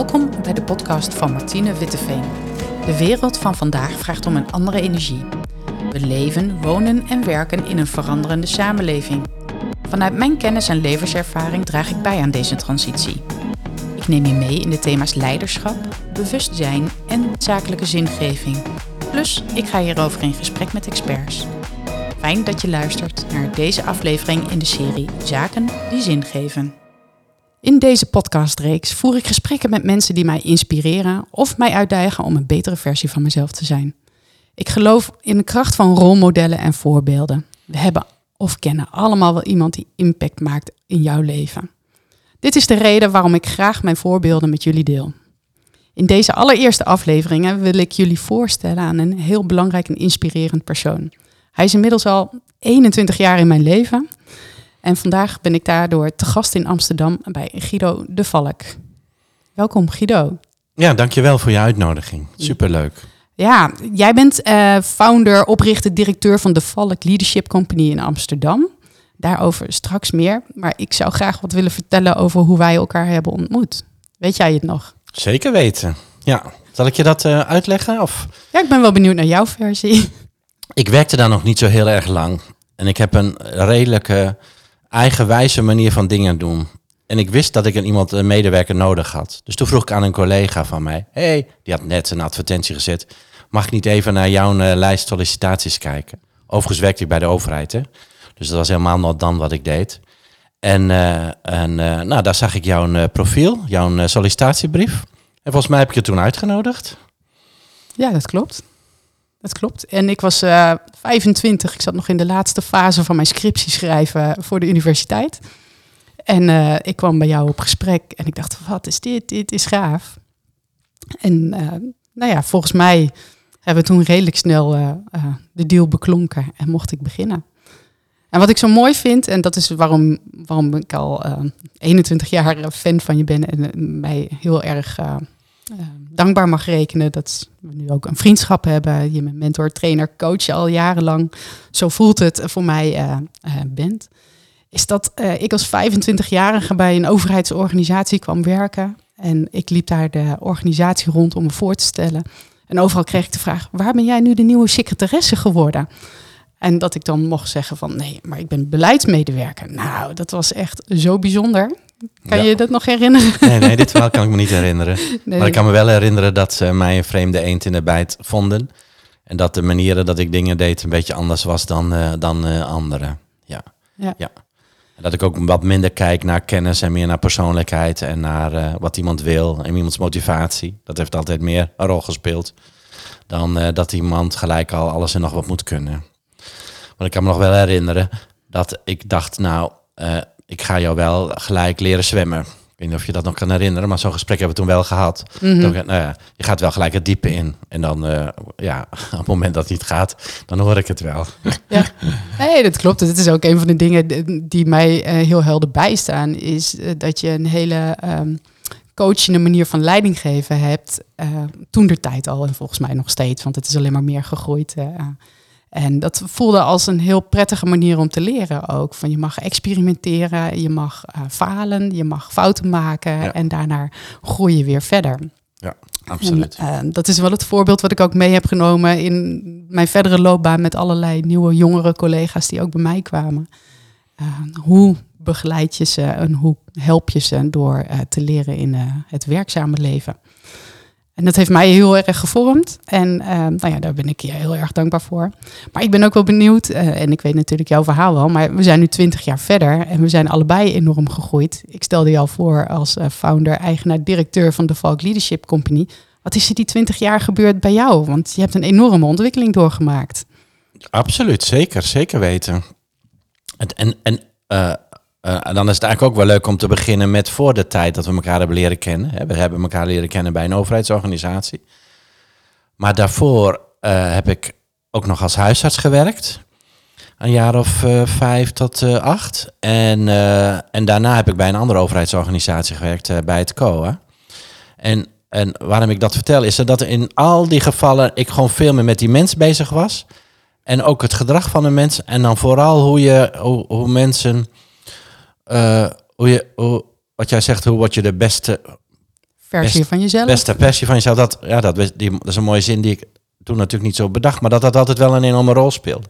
Welkom bij de podcast van Martine Witteveen. De wereld van vandaag vraagt om een andere energie. We leven, wonen en werken in een veranderende samenleving. Vanuit mijn kennis en levenservaring draag ik bij aan deze transitie. Ik neem je mee in de thema's leiderschap, bewustzijn en zakelijke zingeving. Plus, ik ga hierover in gesprek met experts. Fijn dat je luistert naar deze aflevering in de serie Zaken die zin geven. In deze podcastreeks voer ik gesprekken met mensen die mij inspireren of mij uitdagen om een betere versie van mezelf te zijn. Ik geloof in de kracht van rolmodellen en voorbeelden. We hebben of kennen allemaal wel iemand die impact maakt in jouw leven. Dit is de reden waarom ik graag mijn voorbeelden met jullie deel. In deze allereerste afleveringen wil ik jullie voorstellen aan een heel belangrijk en inspirerend persoon. Hij is inmiddels al 21 jaar in mijn leven en vandaag ben ik daardoor te gast in Amsterdam bij Guido de Valk. Welkom Guido. Ja, dankjewel voor je uitnodiging. Superleuk. Ja, jij bent uh, founder, oprichter, directeur van de Valk Leadership Company in Amsterdam. Daarover straks meer. Maar ik zou graag wat willen vertellen over hoe wij elkaar hebben ontmoet. Weet jij het nog? Zeker weten. Ja. Zal ik je dat uh, uitleggen? Of? Ja, ik ben wel benieuwd naar jouw versie. Ik werkte daar nog niet zo heel erg lang. En ik heb een redelijke eigenwijze manier van dingen doen. En ik wist dat ik een iemand, een medewerker nodig had. Dus toen vroeg ik aan een collega van mij. hey, die had net een advertentie gezet. Mag ik niet even naar jouw uh, lijst sollicitaties kijken? Overigens werkte ik bij de overheid, hè? Dus dat was helemaal nog dan wat ik deed. En, uh, en uh, nou, daar zag ik jouw profiel, jouw sollicitatiebrief. En volgens mij heb ik je toen uitgenodigd. Ja, dat klopt. Dat klopt. En ik was uh, 25. Ik zat nog in de laatste fase van mijn scriptie schrijven voor de universiteit. En uh, ik kwam bij jou op gesprek en ik dacht, wat is dit? Dit is gaaf. En uh, nou ja, volgens mij hebben we toen redelijk snel de deal beklonken en mocht ik beginnen. En wat ik zo mooi vind, en dat is waarom, waarom ik al 21 jaar fan van je ben en mij heel erg dankbaar mag rekenen dat we nu ook een vriendschap hebben. Je bent mentor, trainer, coach al jarenlang. Zo voelt het voor mij uh, uh, bent. Is dat ik als 25-jarige bij een overheidsorganisatie kwam werken. En ik liep daar de organisatie rond om me voor te stellen. En overal kreeg ik de vraag: waar ben jij nu de nieuwe secretaresse geworden? En dat ik dan mocht zeggen van nee, maar ik ben beleidsmedewerker. Nou, dat was echt zo bijzonder. Kan je dat nog herinneren? Nee, nee, dit verhaal kan ik me niet herinneren. Maar ik kan me wel herinneren dat ze mij een vreemde eend in de bijt vonden. En dat de manieren dat ik dingen deed een beetje anders was dan, uh, dan uh, anderen. Ja. ja. ja. En dat ik ook wat minder kijk naar kennis en meer naar persoonlijkheid en naar uh, wat iemand wil en iemands motivatie. Dat heeft altijd meer een rol gespeeld dan dat iemand gelijk al alles en nog wat moet kunnen. Want ik kan me nog wel herinneren dat ik dacht, nou, ik ga jou wel gelijk leren zwemmen. Ik weet niet of je dat nog kan herinneren, maar zo'n gesprek hebben we toen wel gehad. Mm dan, nou ja, je gaat wel gelijk het diepe in. En dan, uh, ja, op het moment dat het niet gaat, dan hoor ik het wel. Ja, nee, dat klopt. Het is ook een van de dingen die mij uh, heel helder bijstaan. Is uh, dat je een hele um, coachende manier van leiding geven hebt. toen de tijd al en volgens mij nog steeds, want het is alleen maar meer gegroeid. En dat voelde als een heel prettige manier om te leren ook. Van je mag experimenteren, je mag uh, falen, je mag fouten maken ja. en daarna groei je weer verder. Ja, absoluut. En, uh, dat is wel het voorbeeld wat ik ook mee heb genomen in mijn verdere loopbaan met allerlei nieuwe jongere collega's die ook bij mij kwamen. Uh, hoe begeleid je ze en hoe help je ze door te leren in het werkzame leven? En dat heeft mij heel erg gevormd. En uh, nou ja, daar ben ik je heel erg dankbaar voor. Maar ik ben ook wel benieuwd, uh, en ik weet natuurlijk jouw verhaal wel, maar we zijn nu twintig jaar verder en we zijn allebei enorm gegroeid. Ik stelde je al voor als uh, founder, eigenaar, directeur van de Valk Leadership Company. Wat is er die twintig jaar gebeurd bij jou? Want je hebt een enorme ontwikkeling doorgemaakt. Absoluut, zeker, zeker weten. En, en uh, en dan is het eigenlijk ook wel leuk om te beginnen met voor de tijd dat we elkaar hebben leren kennen. We hebben elkaar leren kennen bij een overheidsorganisatie. Maar daarvoor uh, heb ik ook nog als huisarts gewerkt. Een jaar of uh, vijf tot acht. En, en daarna heb ik bij een andere overheidsorganisatie gewerkt, bij het COA. En, en waarom ik dat vertel, is dat in al die gevallen ik gewoon veel meer met die mens bezig was. En ook het gedrag van de mensen. En dan vooral hoe, je, hoe mensen uh, hoe je, hoe, wat jij zegt, hoe word je de beste versie van jezelf. Beste versie van jezelf. Dat, ja, dat, die, dat is een mooie zin die ik toen natuurlijk niet zo bedacht, maar dat dat altijd wel een enorme rol speelt.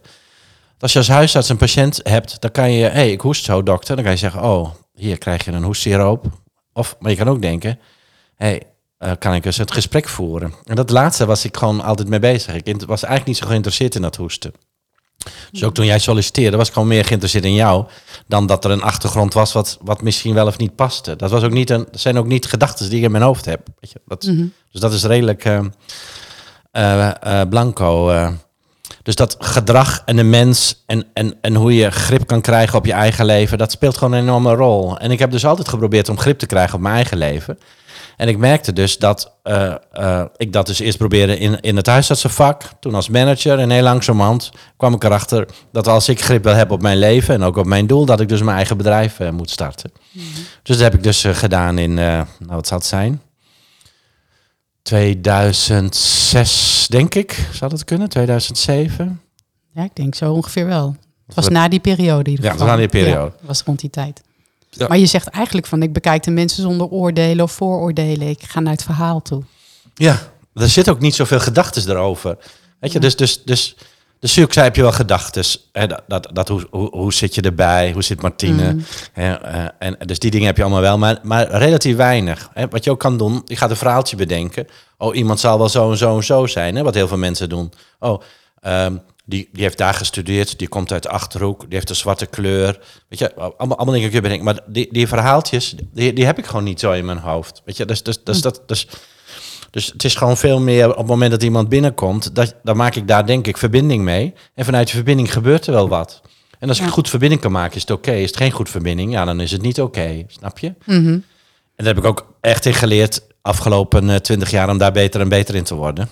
Als je als huisarts een patiënt hebt, dan kan je, hé, hey, ik hoest zo, dokter. Dan kan je zeggen, oh, hier krijg je een hoestsiroop. Of, maar je kan ook denken, hé, hey, uh, kan ik eens het gesprek voeren? En dat laatste was ik gewoon altijd mee bezig. Ik was eigenlijk niet zo geïnteresseerd in dat hoesten. Dus ook toen jij solliciteerde, was ik gewoon meer geïnteresseerd in jou dan dat er een achtergrond was wat, wat misschien wel of niet paste. Dat, was ook niet een, dat zijn ook niet gedachten die ik in mijn hoofd heb. Weet je? Dat, mhm. Dus dat is redelijk uh, uh, blanco. Dus dat gedrag en de mens en, en, en hoe je grip kan krijgen op je eigen leven, dat speelt gewoon een enorme rol. En ik heb dus altijd geprobeerd om grip te krijgen op mijn eigen leven. En ik merkte dus dat uh, uh, ik dat dus eerst probeerde in, in het huisartsenvak, toen als manager. En heel langzamerhand kwam ik erachter dat als ik grip wil hebben op mijn leven en ook op mijn doel, dat ik dus mijn eigen bedrijf uh, moet starten. Mm -hmm. Dus dat heb ik dus gedaan in, nou wat zou het zijn? 2006, denk ik. Zou dat kunnen? 2007? Ja, ik denk zo ongeveer wel. Het was na die periode. Ja, het was na die periode. Ja, was rond die tijd. Maar je zegt eigenlijk van ik bekijk de mensen zonder oordelen of vooroordelen. Ik ga naar het verhaal toe. Ja, er zit ook niet zoveel gedachten erover. Weet je, dus, dus, dus, dus zulke heb je wel gedachten. Dat, dat, dat, hoe, hoe, hoe zit je erbij? Hoe zit Martine? Mm. Hè, uh, en, dus die dingen heb je allemaal wel, maar, maar relatief weinig. Hè. Wat je ook kan doen, je gaat een verhaaltje bedenken. Oh, iemand zal wel zo en zo en zo zijn, hè, wat heel veel mensen doen. Oh, um, die, die heeft daar gestudeerd, die komt uit de Achterhoek, die heeft een zwarte kleur. Weet je, allemaal, allemaal dingen kun je bedenken. Maar die, die verhaaltjes, die, die heb ik gewoon niet zo in mijn hoofd. Weet je, dus, dus, dus, dat, dus, dus het is gewoon veel meer op het moment dat iemand binnenkomt, dat, dan maak ik daar denk ik verbinding mee. En vanuit die verbinding gebeurt er wel wat. En als ik goed verbinding kan maken, is het oké. Is het geen goed verbinding, ja, dan is het niet oké. snap je? Mhm. En daar heb ik ook echt in geleerd afgelopen eh, twintig jaar om daar beter en beter in te worden.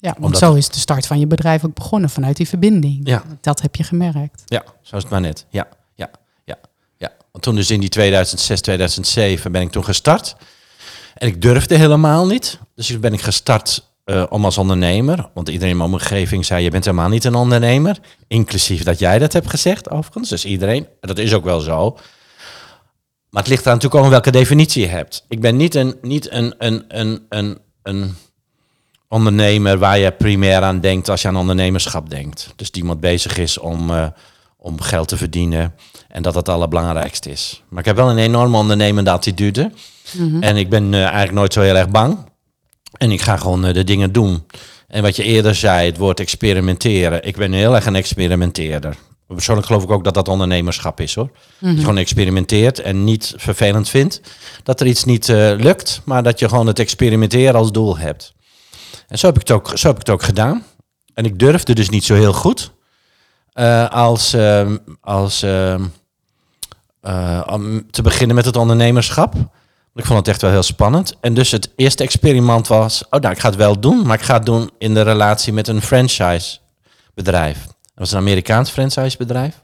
Ja, want Omdat... zo is de start van je bedrijf ook begonnen, vanuit die verbinding. Ja. Dat heb je gemerkt. Ja, zo is het maar net. Ja, ja, ja, ja. Want toen dus in die 2006, 2007 ben ik toen gestart. En ik durfde helemaal niet. Dus ik ben ik gestart uh, om als ondernemer. Want iedereen in mijn omgeving zei, je bent helemaal niet een ondernemer. Inclusief dat jij dat hebt gezegd, overigens. Dus iedereen, dat is ook wel zo. Maar het ligt er natuurlijk ook welke definitie je hebt. Ik ben niet een, niet een, een, een, een, een ondernemer waar je primair aan denkt als je aan ondernemerschap denkt. Dus die iemand bezig is om, uh, om geld te verdienen en dat het allerbelangrijkste is. Maar ik heb wel een enorme ondernemende attitude. Mm En ik ben uh, eigenlijk nooit zo heel erg bang. En ik ga gewoon uh, de dingen doen. En wat je eerder zei, het woord experimenteren. Ik ben heel erg een experimenteerder. Persoonlijk geloof ik ook dat dat ondernemerschap is hoor. Mm -hmm. Dat je gewoon experimenteert en niet vervelend vindt dat er iets niet lukt, maar dat je gewoon het experimenteren als doel hebt. En zo heb ik het ook, zo heb ik het ook gedaan. En ik durfde dus niet zo heel goed uh, als, uh, als uh, om te beginnen met het ondernemerschap. Ik vond het echt wel heel spannend. En dus het eerste experiment was, oh nou, ik ga het wel doen, maar ik ga het doen in de relatie met een franchise bedrijf. Dat was een Amerikaans franchise bedrijf.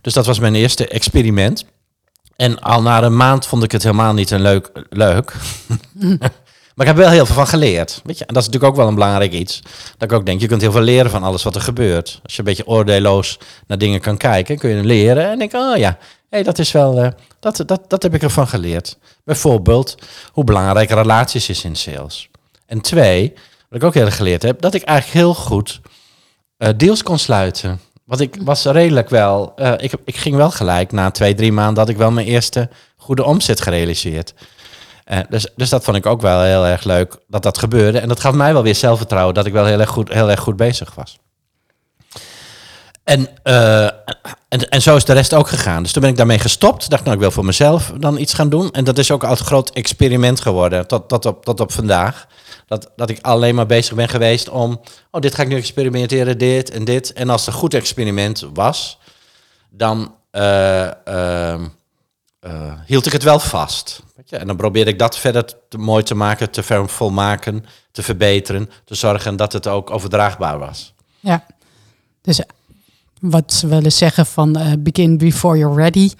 Dus dat was mijn eerste experiment. En al na een maand vond ik het helemaal niet een leuk. leuk. Maar ik heb wel heel veel van geleerd. Weet je? En dat is natuurlijk ook wel een belangrijk iets. Dat ik ook denk, je kunt heel veel leren van alles wat er gebeurt. Als je een beetje oordeelloos naar dingen kan kijken, kun je leren. En denk, oh ja, hey, dat is wel, uh, dat, dat, dat heb ik ervan geleerd. Bijvoorbeeld, hoe belangrijk relaties is in sales. En twee, wat ik ook heel erg geleerd heb, dat ik eigenlijk heel goed uh, deals kon sluiten. Want ik was redelijk wel, uh, ik, ik ging wel gelijk na twee, drie maanden dat ik wel mijn eerste goede omzet gerealiseerd. Uh, dus, dus dat vond ik ook wel heel erg leuk dat dat gebeurde. En dat gaf mij wel weer zelfvertrouwen dat ik wel heel erg goed, heel erg goed bezig was. En, uh, en, en zo is de rest ook gegaan. Dus toen ben ik daarmee gestopt. Dacht, nou, ik wil voor mezelf dan iets gaan doen. En dat is ook al groot experiment geworden, tot, tot, op, tot op vandaag. Dat, dat ik alleen maar bezig ben geweest om, oh, dit ga ik nu experimenteren, dit en dit. En als het een goed experiment was, dan uh, hield ik het wel vast. Je? En dan probeerde ik dat verder te, mooi te maken, te volmaken, te verbeteren, te zorgen dat het ook overdraagbaar was. Ja, dus wat ze willen zeggen van uh, begin before you're ready.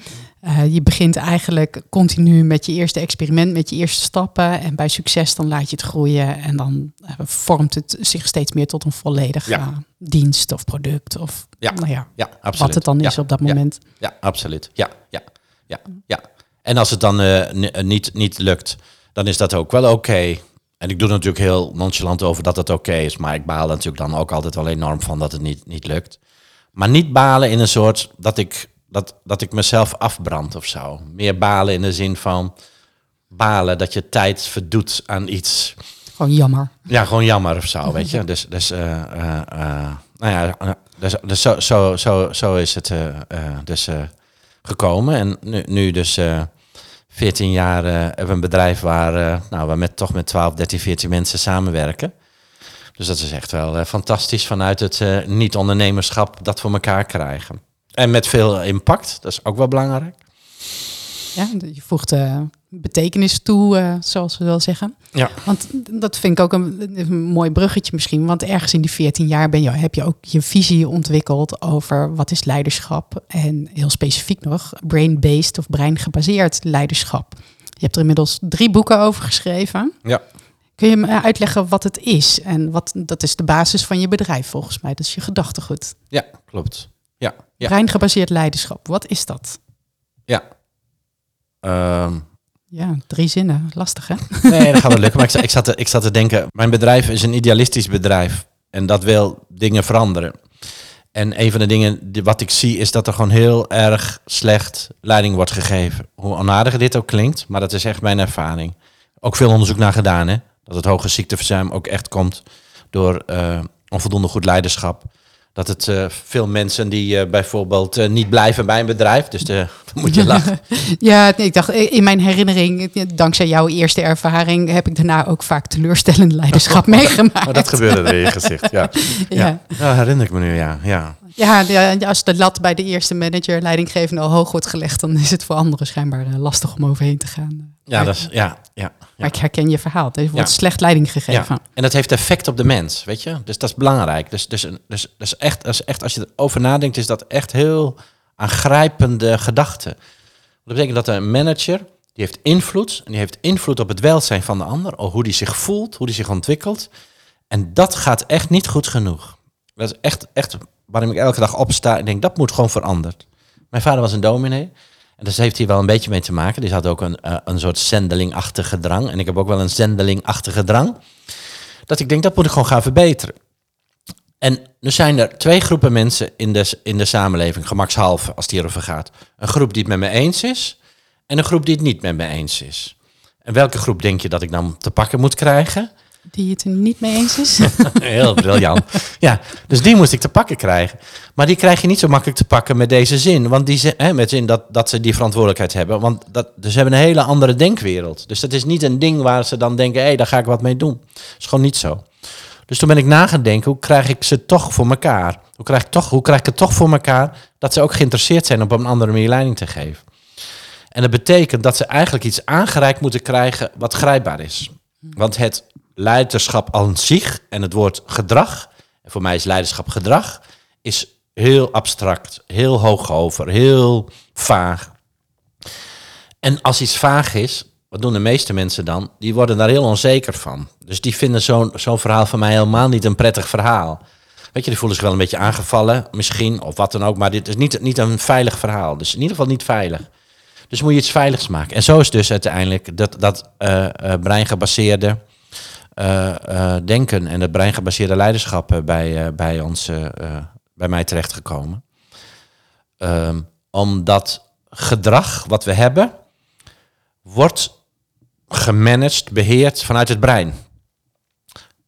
Uh, je begint eigenlijk continu met je eerste experiment, met je eerste stappen. En bij succes dan laat je het groeien. En dan uh, vormt het zich steeds meer tot een volledig ja. dienst of product. Of ja. Nou ja, ja absoluut. wat het dan is op dat moment. Ja, absoluut. Ja, ja ja, ja. En als het dan uh, niet, niet lukt, dan is dat ook wel oké. En ik doe er natuurlijk heel nonchalant over dat het oké is, maar ik baal natuurlijk dan ook altijd wel enorm van dat het niet, niet lukt. Maar niet balen in een soort dat ik, dat, dat ik mezelf afbrand of zo. Meer balen in de zin van balen dat je tijd verdoet aan iets. Gewoon jammer. Ja, gewoon jammer of zo, weet je. Dus, dus, uh, uh, nou ja, dus, dus zo, zo, zo, zo is het dus gekomen. En nu, nu dus 14 jaar hebben we een bedrijf waar, nou, we met, toch met 12, 13, 14 mensen samenwerken. Dus dat is echt wel fantastisch vanuit het niet-ondernemerschap dat we elkaar krijgen. En met veel impact, dat is ook wel belangrijk. Ja, je voegt betekenis toe, uh, zoals we wel zeggen. Ja. Want dat vind ik ook een, een, mooi bruggetje misschien. Want ergens in die 14 jaar ben je, heb je ook je visie ontwikkeld over wat is leiderschap. En heel specifiek nog brain-based of breingebaseerd leiderschap. Je hebt er inmiddels drie boeken over geschreven. Ja. Kun je me uitleggen wat het is? En wat, dat is de basis van je bedrijf volgens mij. Dat is je gedachtegoed. Ja, klopt. Ja, ja. Breingebaseerd leiderschap, wat is dat? Ja, Ehm, ja, drie zinnen. Lastig, hè? Nee, dat gaat wel lukken. Maar ik, ik, zat te, ik zat te denken, mijn bedrijf is een idealistisch bedrijf. En dat wil dingen veranderen. En een van de dingen wat ik zie is dat er gewoon heel erg slecht leiding wordt gegeven. Hoe onaardig dit ook klinkt, maar dat is echt mijn ervaring. Ook veel onderzoek naar gedaan, hè? Dat het hoge ziekteverzuim ook echt komt door uh, onvoldoende goed leiderschap dat het uh, veel mensen die uh, bijvoorbeeld uh, niet blijven bij een bedrijf. Dus de, moet je lachen. ja, ik dacht, in mijn herinnering, dankzij jouw eerste ervaring, heb ik daarna ook vaak teleurstellend leiderschap meegemaakt. Oh, dat gebeurde er in je gezicht, ja. ja. ja. herinner ik me nu, ja. ja. Ja, als de lat bij de eerste manager, leidinggevende, al hoog wordt gelegd, dan is het voor anderen schijnbaar lastig om overheen te gaan. Ja, dat is, ja, ja, Maar ik herken je verhaal. Er wordt slecht leiding gegeven. Ja. En dat heeft effect op de mens, weet je. Dus dat is belangrijk. Dus, dus, dus, dus echt, dus echt, als je erover nadenkt, is dat echt heel aangrijpende gedachte. Dat betekent dat een manager, die heeft invloed. En die heeft invloed op het welzijn van de ander. Hoe die zich voelt, hoe die zich ontwikkelt. En dat gaat echt niet goed genoeg. Dat is echt, echt waarom ik elke dag opsta en denk, dat moet gewoon veranderd. Mijn vader was een dominee. En dat heeft hier wel een beetje mee te maken. Die had ook een, uh, een soort zendelingachtige drang. En ik heb ook wel een zendelingachtige drang. Dat ik denk, dat moet ik gewoon gaan verbeteren. En nu zijn er twee groepen mensen in de, in de samenleving, gemakshalve als het hierover gaat. Een groep die het met me eens is en een groep die het niet met me eens is. En welke groep denk je dat ik dan te pakken moet krijgen? Die het er niet mee eens is. Heel briljant. Ja, dus die moest ik te pakken krijgen. Maar die krijg je niet zo makkelijk te pakken met deze zin. Want die hè, met zin dat, dat ze die verantwoordelijkheid hebben. Want dat, dus ze hebben een hele andere denkwereld. Dus dat is niet een ding waar ze dan denken, hé, hey, daar ga ik wat mee doen. Dat is gewoon niet zo. Dus toen ben ik na gaan denken, hoe krijg ik ze toch voor elkaar? Hoe krijg, ik toch, hoe krijg ik het toch voor elkaar dat ze ook geïnteresseerd zijn om op een andere manier leiding te geven? En dat betekent dat ze eigenlijk iets aangereikt moeten krijgen wat grijpbaar is. Want het leiderschap aan zich en het woord gedrag, en voor mij is leiderschap gedrag, is heel abstract, heel hoog over, heel vaag. En als iets vaag is, wat doen de meeste mensen dan? Die worden daar heel onzeker van. Dus die vinden zo'n zo'n verhaal van mij helemaal niet een prettig verhaal. Weet je, die voelen zich wel een beetje aangevallen, misschien, of wat dan ook. Maar dit is niet, niet een veilig verhaal. Dus in ieder geval niet veilig. Dus moet je iets veiligs maken. En zo is dus uiteindelijk dat, dat uh, uh, breingebaseerde uh, denken en het breingebaseerde leiderschap bij, bij, ons, bij mij terechtgekomen. Um, omdat gedrag wat we hebben, wordt gemanaged, beheerd vanuit het brein.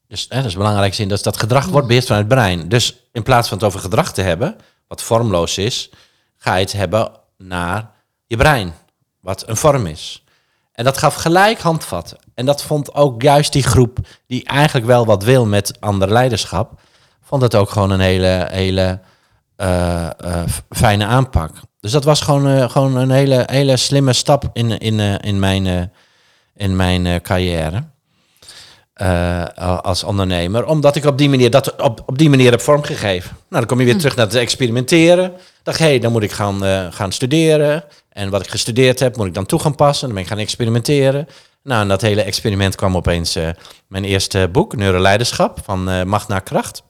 Dus hè, dat is belangrijk zin, dat dat gedrag wordt beheerd vanuit het brein. Dus in plaats van het over gedrag te hebben, wat vormloos is, ga je het hebben naar je brein, wat een vorm is. En dat gaf gelijk handvatten. En dat vond ook juist die groep die eigenlijk wel wat wil met ander leiderschap, vond het ook gewoon een hele, hele uh, uh, fijne aanpak. Dus dat was gewoon, uh, gewoon een hele, hele slimme stap in, in, in mijn, in mijn carrière. Als ondernemer, omdat ik op die manier dat op, op die manier heb vormgegeven. Nou, dan kom je weer hm. terug naar het experimenteren. Dacht, hé, hey, dan moet ik gaan, gaan studeren. En wat ik gestudeerd heb, moet ik dan toe gaan passen. Dan ben ik gaan experimenteren. Nou, en dat hele experiment kwam opeens uh, mijn eerste boek, Neuroleiderschap, van Macht naar Kracht.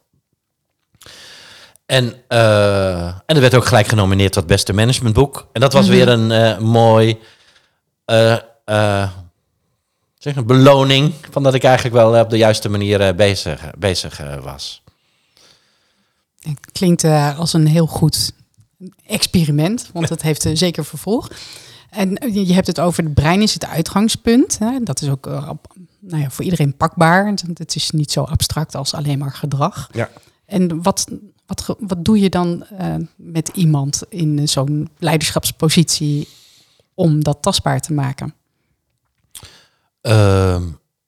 En, en er werd ook gelijk genomineerd tot beste managementboek. En dat was mm -hmm. weer een mooi zeg, een beloning van dat ik eigenlijk wel op de juiste manier bezig, bezig was. Het klinkt als een heel goed experiment, want het heeft zeker vervolg. En je hebt het over het brein is het uitgangspunt. Hè? Dat is ook nou ja, voor iedereen pakbaar. Het is niet zo abstract als alleen maar gedrag. Ja. En wat, wat, wat doe je dan uh, met iemand in zo'n leiderschapspositie om dat tastbaar te maken? Uh,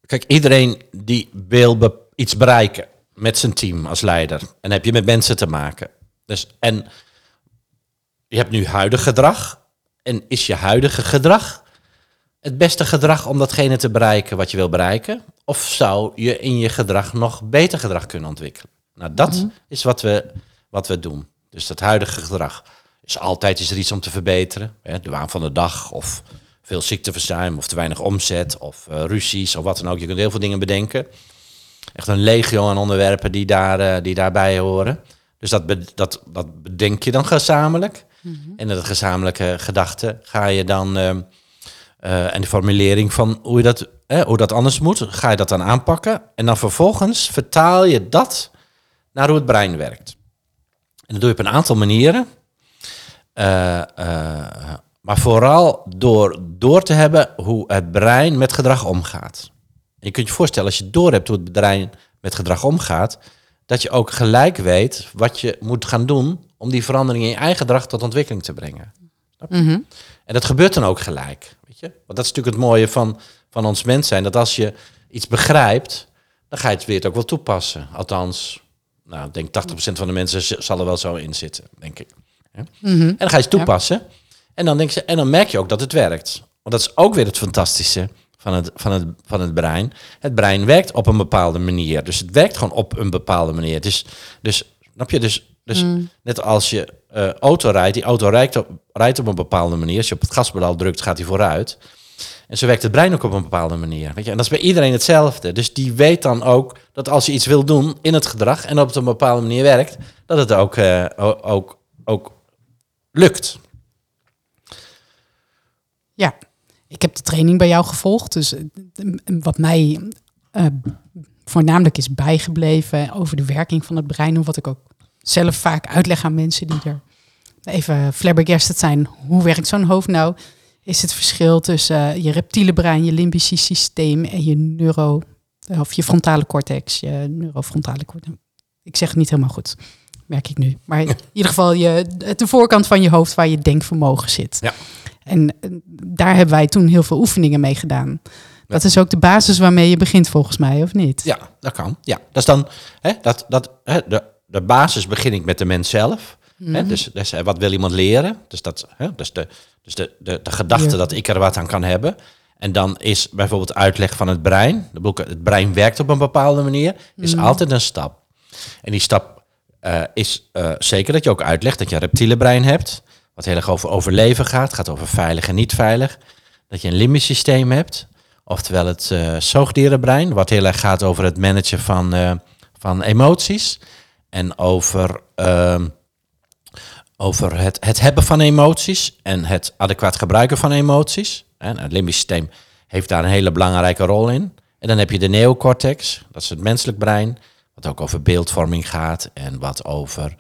kijk, iedereen die wil be iets bereiken met zijn team als leider. En heb je met mensen te maken. Dus, en je hebt nu huidig gedrag. En is je huidige gedrag het beste gedrag om datgene te bereiken wat je wil bereiken? Of zou je in je gedrag nog beter gedrag kunnen ontwikkelen? Nou, dat mhm. is wat we, wat we doen. Dus dat huidige gedrag is altijd is er iets om te verbeteren. Hè, de waan van de dag of veel ziekteverzuim of te weinig omzet of uh, ruzies of wat dan ook. Je kunt heel veel dingen bedenken. Echt een legio aan onderwerpen die, daar, uh, die daarbij horen. Dus dat, be dat, dat bedenk je dan gezamenlijk. Mm -hmm. En dat gezamenlijke gedachte ga je dan... Uh, uh, en de formulering van hoe, je dat, eh, hoe dat anders moet, ga je dat dan aanpakken. En dan vervolgens vertaal je dat naar hoe het brein werkt. En dat doe je op een aantal manieren. Uh, maar vooral door door te hebben hoe het brein met gedrag omgaat. je kunt je voorstellen, als je door hebt hoe het brein met gedrag omgaat, dat je ook gelijk weet wat je moet gaan doen om die verandering in je eigen gedrag tot ontwikkeling te brengen. Mm En dat gebeurt dan ook gelijk. Want dat is natuurlijk het mooie van, van ons mens zijn. Dat als je iets begrijpt, dan ga je het weer ook wel toepassen. Althans, nou, ik denk 80% van de mensen zal er wel zo in zitten, denk ik. Ja? Mhm. En dan ga je het toepassen. En, dan denk je, en dan merk je ook dat het werkt. Want dat is ook weer het fantastische van het, van, het, van het brein. Het brein werkt op een bepaalde manier. Dus het werkt gewoon op een bepaalde manier. Dus, dus snap je? Dus, dus mhm. net als je uh, auto rijdt, die auto rijdt op, rijdt op een bepaalde manier. Als je op het gaspedaal drukt, gaat hij vooruit. En zo werkt het brein ook op een bepaalde manier. Weet je? En dat is bij iedereen hetzelfde. Dus die weet dan ook dat als je iets wil doen in het gedrag en op een bepaalde manier werkt, dat het ook, uh, ook, ook lukt. Ja, ik heb de training bij jou gevolgd. Dus eh, wat mij uh, voornamelijk is bijgebleven over de werking van het brein, wat ik ook zelf vaak uitleg aan mensen die er even flabbergasted zijn. Hoe werkt zo'n hoofd nou? Is het verschil tussen uh, je reptiele brein, je limbische systeem en je neuro, of je frontale cortex, je neurofrontale cortex. Ik zeg het niet helemaal goed, merk ik nu. Maar in ieder geval je, de voorkant van je hoofd waar je denkvermogen zit. Ja. En eh, daar hebben wij toen heel veel oefeningen mee gedaan. Dat is ook de basis waarmee je begint volgens mij, of niet? Ja, dat kan. Ja, dat is dan hè, dat, dat, hè, de, de basis begin ik met de mens zelf. hè? Mhm. Dus, dus wat wil iemand leren? Dus, dat, hè? dus, de, dus de, de, de gedachte dat ik er wat aan kan hebben. En dan is bijvoorbeeld uitleg van het brein. De boeken, het brein werkt op een bepaalde manier. Is mhm. altijd een stap. En die stap uh, is uh, zeker dat je ook uitlegt dat je een reptiele brein hebt. Wat heel erg over overleven gaat. gaat over veilig en niet veilig. Dat je een limbisch systeem hebt. Oftewel het uh, zoogdierenbrein. Wat heel erg gaat over het managen van, van emoties en over, uh, over het, het hebben van emoties en het adequaat gebruiken van emoties. En het limbisch systeem heeft daar een hele belangrijke rol in. En dan heb je de neocortex, dat is het menselijk brein, wat ook over beeldvorming gaat en wat over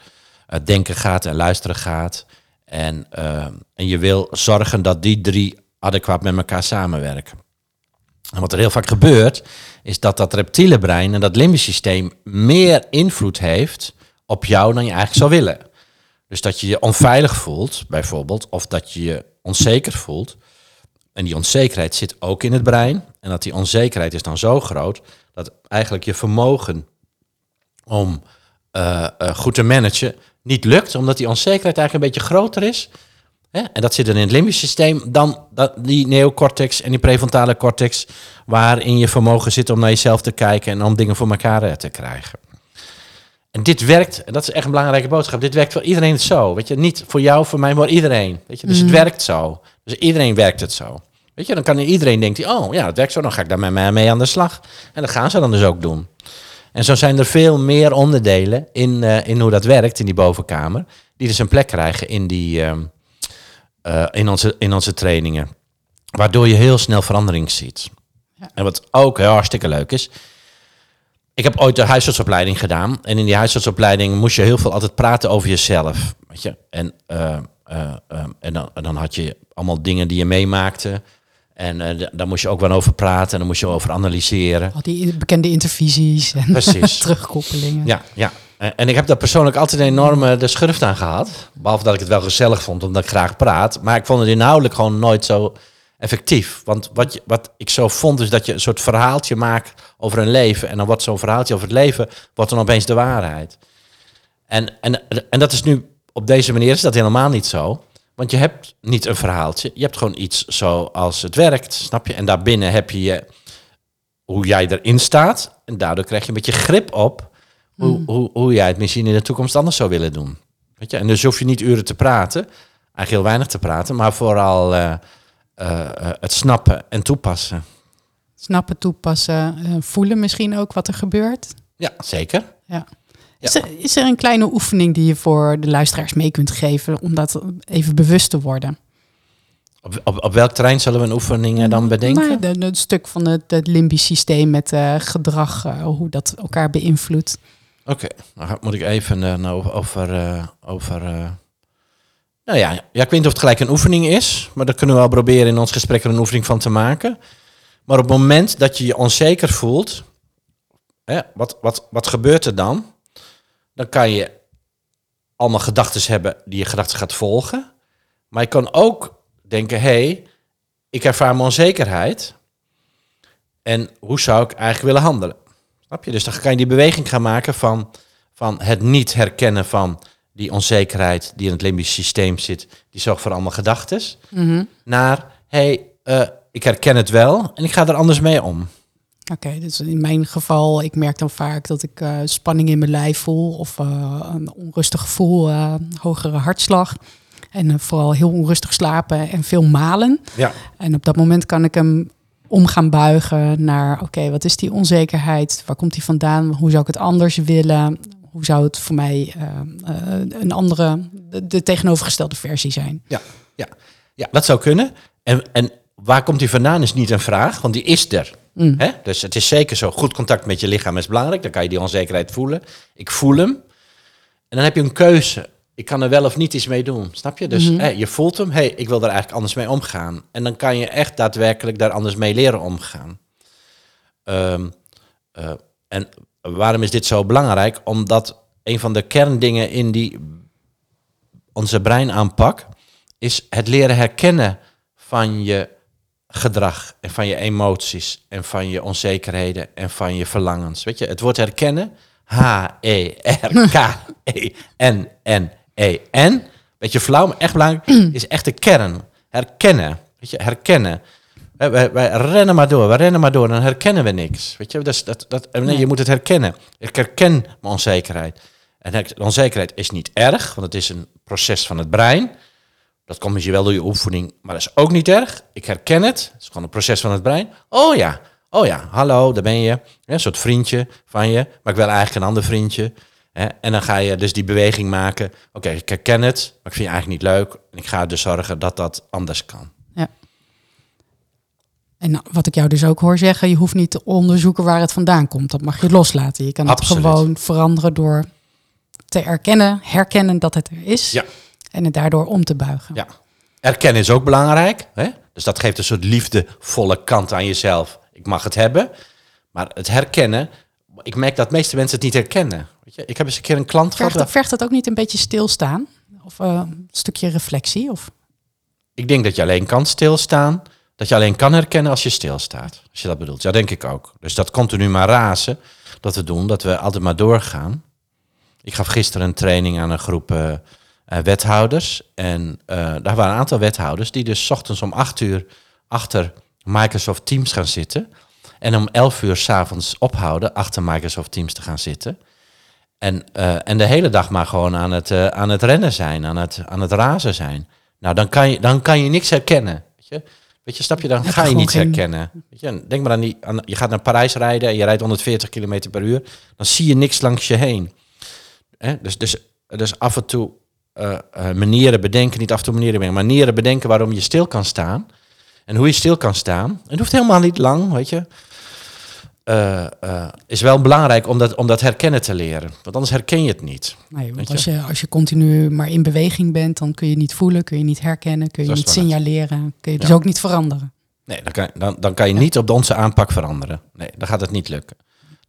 het denken gaat en luisteren gaat. En, uh, en je wil zorgen dat die drie adequaat met elkaar samenwerken. En wat er heel vaak gebeurt, is dat dat reptiele brein en dat limbisch systeem meer invloed heeft op jou dan je eigenlijk zou willen. Dus dat je je onveilig voelt, bijvoorbeeld, of dat je je onzeker voelt. En die onzekerheid zit ook in het brein. En dat die onzekerheid is dan zo groot dat eigenlijk je vermogen om uh, uh, goed te managen niet lukt, omdat die onzekerheid eigenlijk een beetje groter is Hè? En dat zit dan in het limbisch systeem dan dat, die neocortex en die prefrontale cortex, waarin je vermogen zit om naar jezelf te kijken en om dingen voor elkaar eh, te krijgen. En dit werkt, en dat is echt een belangrijke boodschap, dit werkt voor iedereen zo. Weet je, niet voor jou, voor mij, maar iedereen. Weet je, dus het mhm. werkt zo. Dus iedereen werkt het zo. Weet je, dan kan iedereen denkt, oh ja, het werkt zo, dan ga ik daar met mij mee aan de slag. En dat gaan ze dan dus ook doen. En zo zijn er veel meer onderdelen in, uh, in hoe dat werkt in die bovenkamer, die dus een plek krijgen in die, uh, uh, in, onze, in onze trainingen. Waardoor je heel snel verandering ziet. Ja. En wat ook heel hartstikke leuk is. Ik heb ooit de huisartsopleiding gedaan. En in die huisartsopleiding moest je heel veel altijd praten over jezelf. Weet je? En, uh, en, dan, en dan had je allemaal dingen die je meemaakte. En uh, daar moest je ook wel over praten en dan moest je over analyseren. Al die bekende intervisies en Precies. terugkoppelingen. Ja, ja. En ik heb daar persoonlijk altijd een enorme de schurft aan gehad. Behalve dat ik het wel gezellig vond, omdat ik graag praat. Maar ik vond het inhoudelijk gewoon nooit zo effectief. Want wat, je, wat ik zo vond, is dat je een soort verhaaltje maakt over een leven. En dan wordt zo'n verhaaltje over het leven, wordt dan opeens de waarheid. En, en, en dat is nu, op deze manier is dat helemaal niet zo. Want je hebt niet een verhaaltje. Je hebt gewoon iets zoals het werkt, snap je? En daarbinnen heb je, je hoe jij erin staat. En daardoor krijg je een beetje grip op hoe, hmm. hoe, hoe jij het misschien in de toekomst anders zou willen doen. Weet je? En dus hoef je niet uren te praten, eigenlijk heel weinig te praten, maar vooral uh, uh, het snappen en toepassen. Snappen, toepassen, voelen misschien ook wat er gebeurt. Ja, zeker. Ja. Is, er, is er een kleine oefening die je voor de luisteraars mee kunt geven om dat even bewust te worden? Op, op, op welk terrein zullen we een oefening dan bedenken? Nou, een stuk van het, het limbisch systeem met uh, gedrag, uh, hoe dat elkaar beïnvloedt. Oké, okay. dan moet ik even uh, nou over... over nou ja, ja, ik weet niet of het gelijk een oefening is, maar daar kunnen we wel proberen in ons gesprek er een oefening van te maken. Maar op het moment dat je je onzeker voelt, hè, wat, wat, wat gebeurt er dan? Dan kan je allemaal gedachten hebben die je gedachten gaat volgen. Maar je kan ook denken, hé, hey, ik ervaar mijn onzekerheid. En hoe zou ik eigenlijk willen handelen? Snap je? Dus dan kan je die beweging gaan maken van, van het niet herkennen van die onzekerheid die in het limbisch systeem zit, die zorgt voor allemaal gedachten, mhm. naar, hé, hey, uh, ik herken het wel en ik ga er anders mee om. Oké, dus in mijn geval, ik merk dan vaak dat ik uh, spanning in mijn lijf voel of uh, een onrustig gevoel, uh, hogere hartslag. En vooral heel onrustig slapen en veel malen. Ja. En op dat moment kan ik hem om gaan buigen naar, oké, wat is die onzekerheid? Waar komt die vandaan? Hoe zou ik het anders willen? Hoe zou het voor mij een andere, de, de, tegenovergestelde versie zijn? Ja, ja. ja dat zou kunnen. En, en waar komt die vandaan is niet een vraag, want die is er. Mm. Hè? Dus het is zeker zo. Goed contact met je lichaam is belangrijk. Dan kan je die onzekerheid voelen. Ik voel hem. En dan heb je een keuze. Ik kan er wel of niet iets mee doen. Snap je? Dus mm je voelt hem. hey, ik wil er eigenlijk anders mee omgaan. En dan kan je echt daadwerkelijk daar anders mee leren omgaan. Ehm, eh, en waarom is dit zo belangrijk? Omdat een van de kerndingen in die onze breinaanpak is het leren herkennen van je gedrag en van je emoties en van je onzekerheden en van je verlangens. Weet je, het woord herkennen, H-E-R-K-E-N-N-E-N, beetje flauw, maar echt belangrijk, is echt de kern. Herkennen, weet je, herkennen. Wij, wij, rennen maar door, we rennen maar door, dan herkennen we niks. Weet je, dus dat, dat, nee, je moet het herkennen. Ik herken mijn onzekerheid. En onzekerheid is niet erg, want het is een proces van het brein. Dat komt misschien wel door je oefening, maar dat is ook niet erg. Ik herken het. Het is gewoon een proces van het brein. Oh ja, oh ja, hallo, daar ben je. een soort vriendje van je, maar ik wil eigenlijk een ander vriendje. En dan ga je dus die beweging maken. Oké, ik herken het, maar ik vind je eigenlijk niet leuk. En ik ga dus zorgen dat dat anders kan. Ja. En wat ik jou dus ook hoor zeggen, je hoeft niet te onderzoeken waar het vandaan komt. Dat mag je loslaten. Je kan het gewoon veranderen door te erkennen, herkennen dat het er is. Ja. En het daardoor om te buigen. Ja. Erkennen is ook belangrijk. Hè? Dus dat geeft een soort liefdevolle kant aan jezelf. Ik mag het hebben. Maar het herkennen, ik merk dat de meeste mensen het niet herkennen. Weet je? Ik heb eens een keer een klant vergt, gehad. Vergt het ook niet een beetje stilstaan? Of uh, een stukje reflectie? Of? Ik denk dat je alleen kan stilstaan. Dat je alleen kan herkennen als je stilstaat. Als je dat bedoelt. Ja, denk ik ook. Dus dat continu maar razen. Dat we doen. Dat we altijd maar doorgaan. Ik gaf gisteren een training aan een groep uh, uh, wethouders. En uh, daar waren een aantal wethouders die dus ochtends om acht uur achter Microsoft Teams gaan zitten. En om elf uur s'avonds ophouden achter Microsoft Teams te gaan zitten. En, uh, en de hele dag maar gewoon aan het, aan het rennen zijn, aan het, aan het razen zijn. Nou, dan kan je, dan kan je niks herkennen. Weet je, weet je snap je, dan ga je niets herkennen. Weet je, denk maar aan die, aan, je gaat naar Parijs rijden en je rijdt 140 km per uur. Dan zie je niks langs je heen. Dus, dus, dus af en toe uh, manieren bedenken, niet af en toe manieren bedenken, manieren bedenken waarom je stil kan staan. En hoe je stil kan staan. Het hoeft helemaal niet lang, weet je. Uh, uh, is wel belangrijk om dat, om dat herkennen te leren. Want anders herken je het niet. Nee, want als je, als je continu maar in beweging bent, dan kun je niet voelen, kun je niet herkennen, kun je niet signaleren, kun je dus ook niet veranderen. Nee, dan kan, dan, dan kan je niet op onze aanpak veranderen. Nee, dan gaat het niet lukken.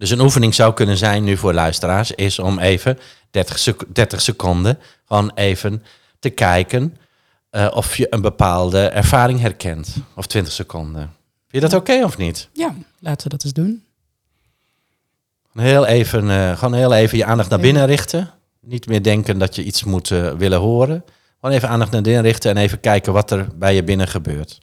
Dus een oefening zou kunnen zijn nu voor luisteraars, is om even 30, 30 seconden gewoon even te kijken uh, of je een bepaalde ervaring herkent. Of 20 seconden. Vind je dat oké of niet? Ja, laten we dat eens doen. Heel even, uh, gewoon heel even je aandacht naar binnen richten. Niet meer denken dat je iets moet uh, willen horen. Gewoon even aandacht naar binnen richten en even kijken wat er bij je binnen gebeurt.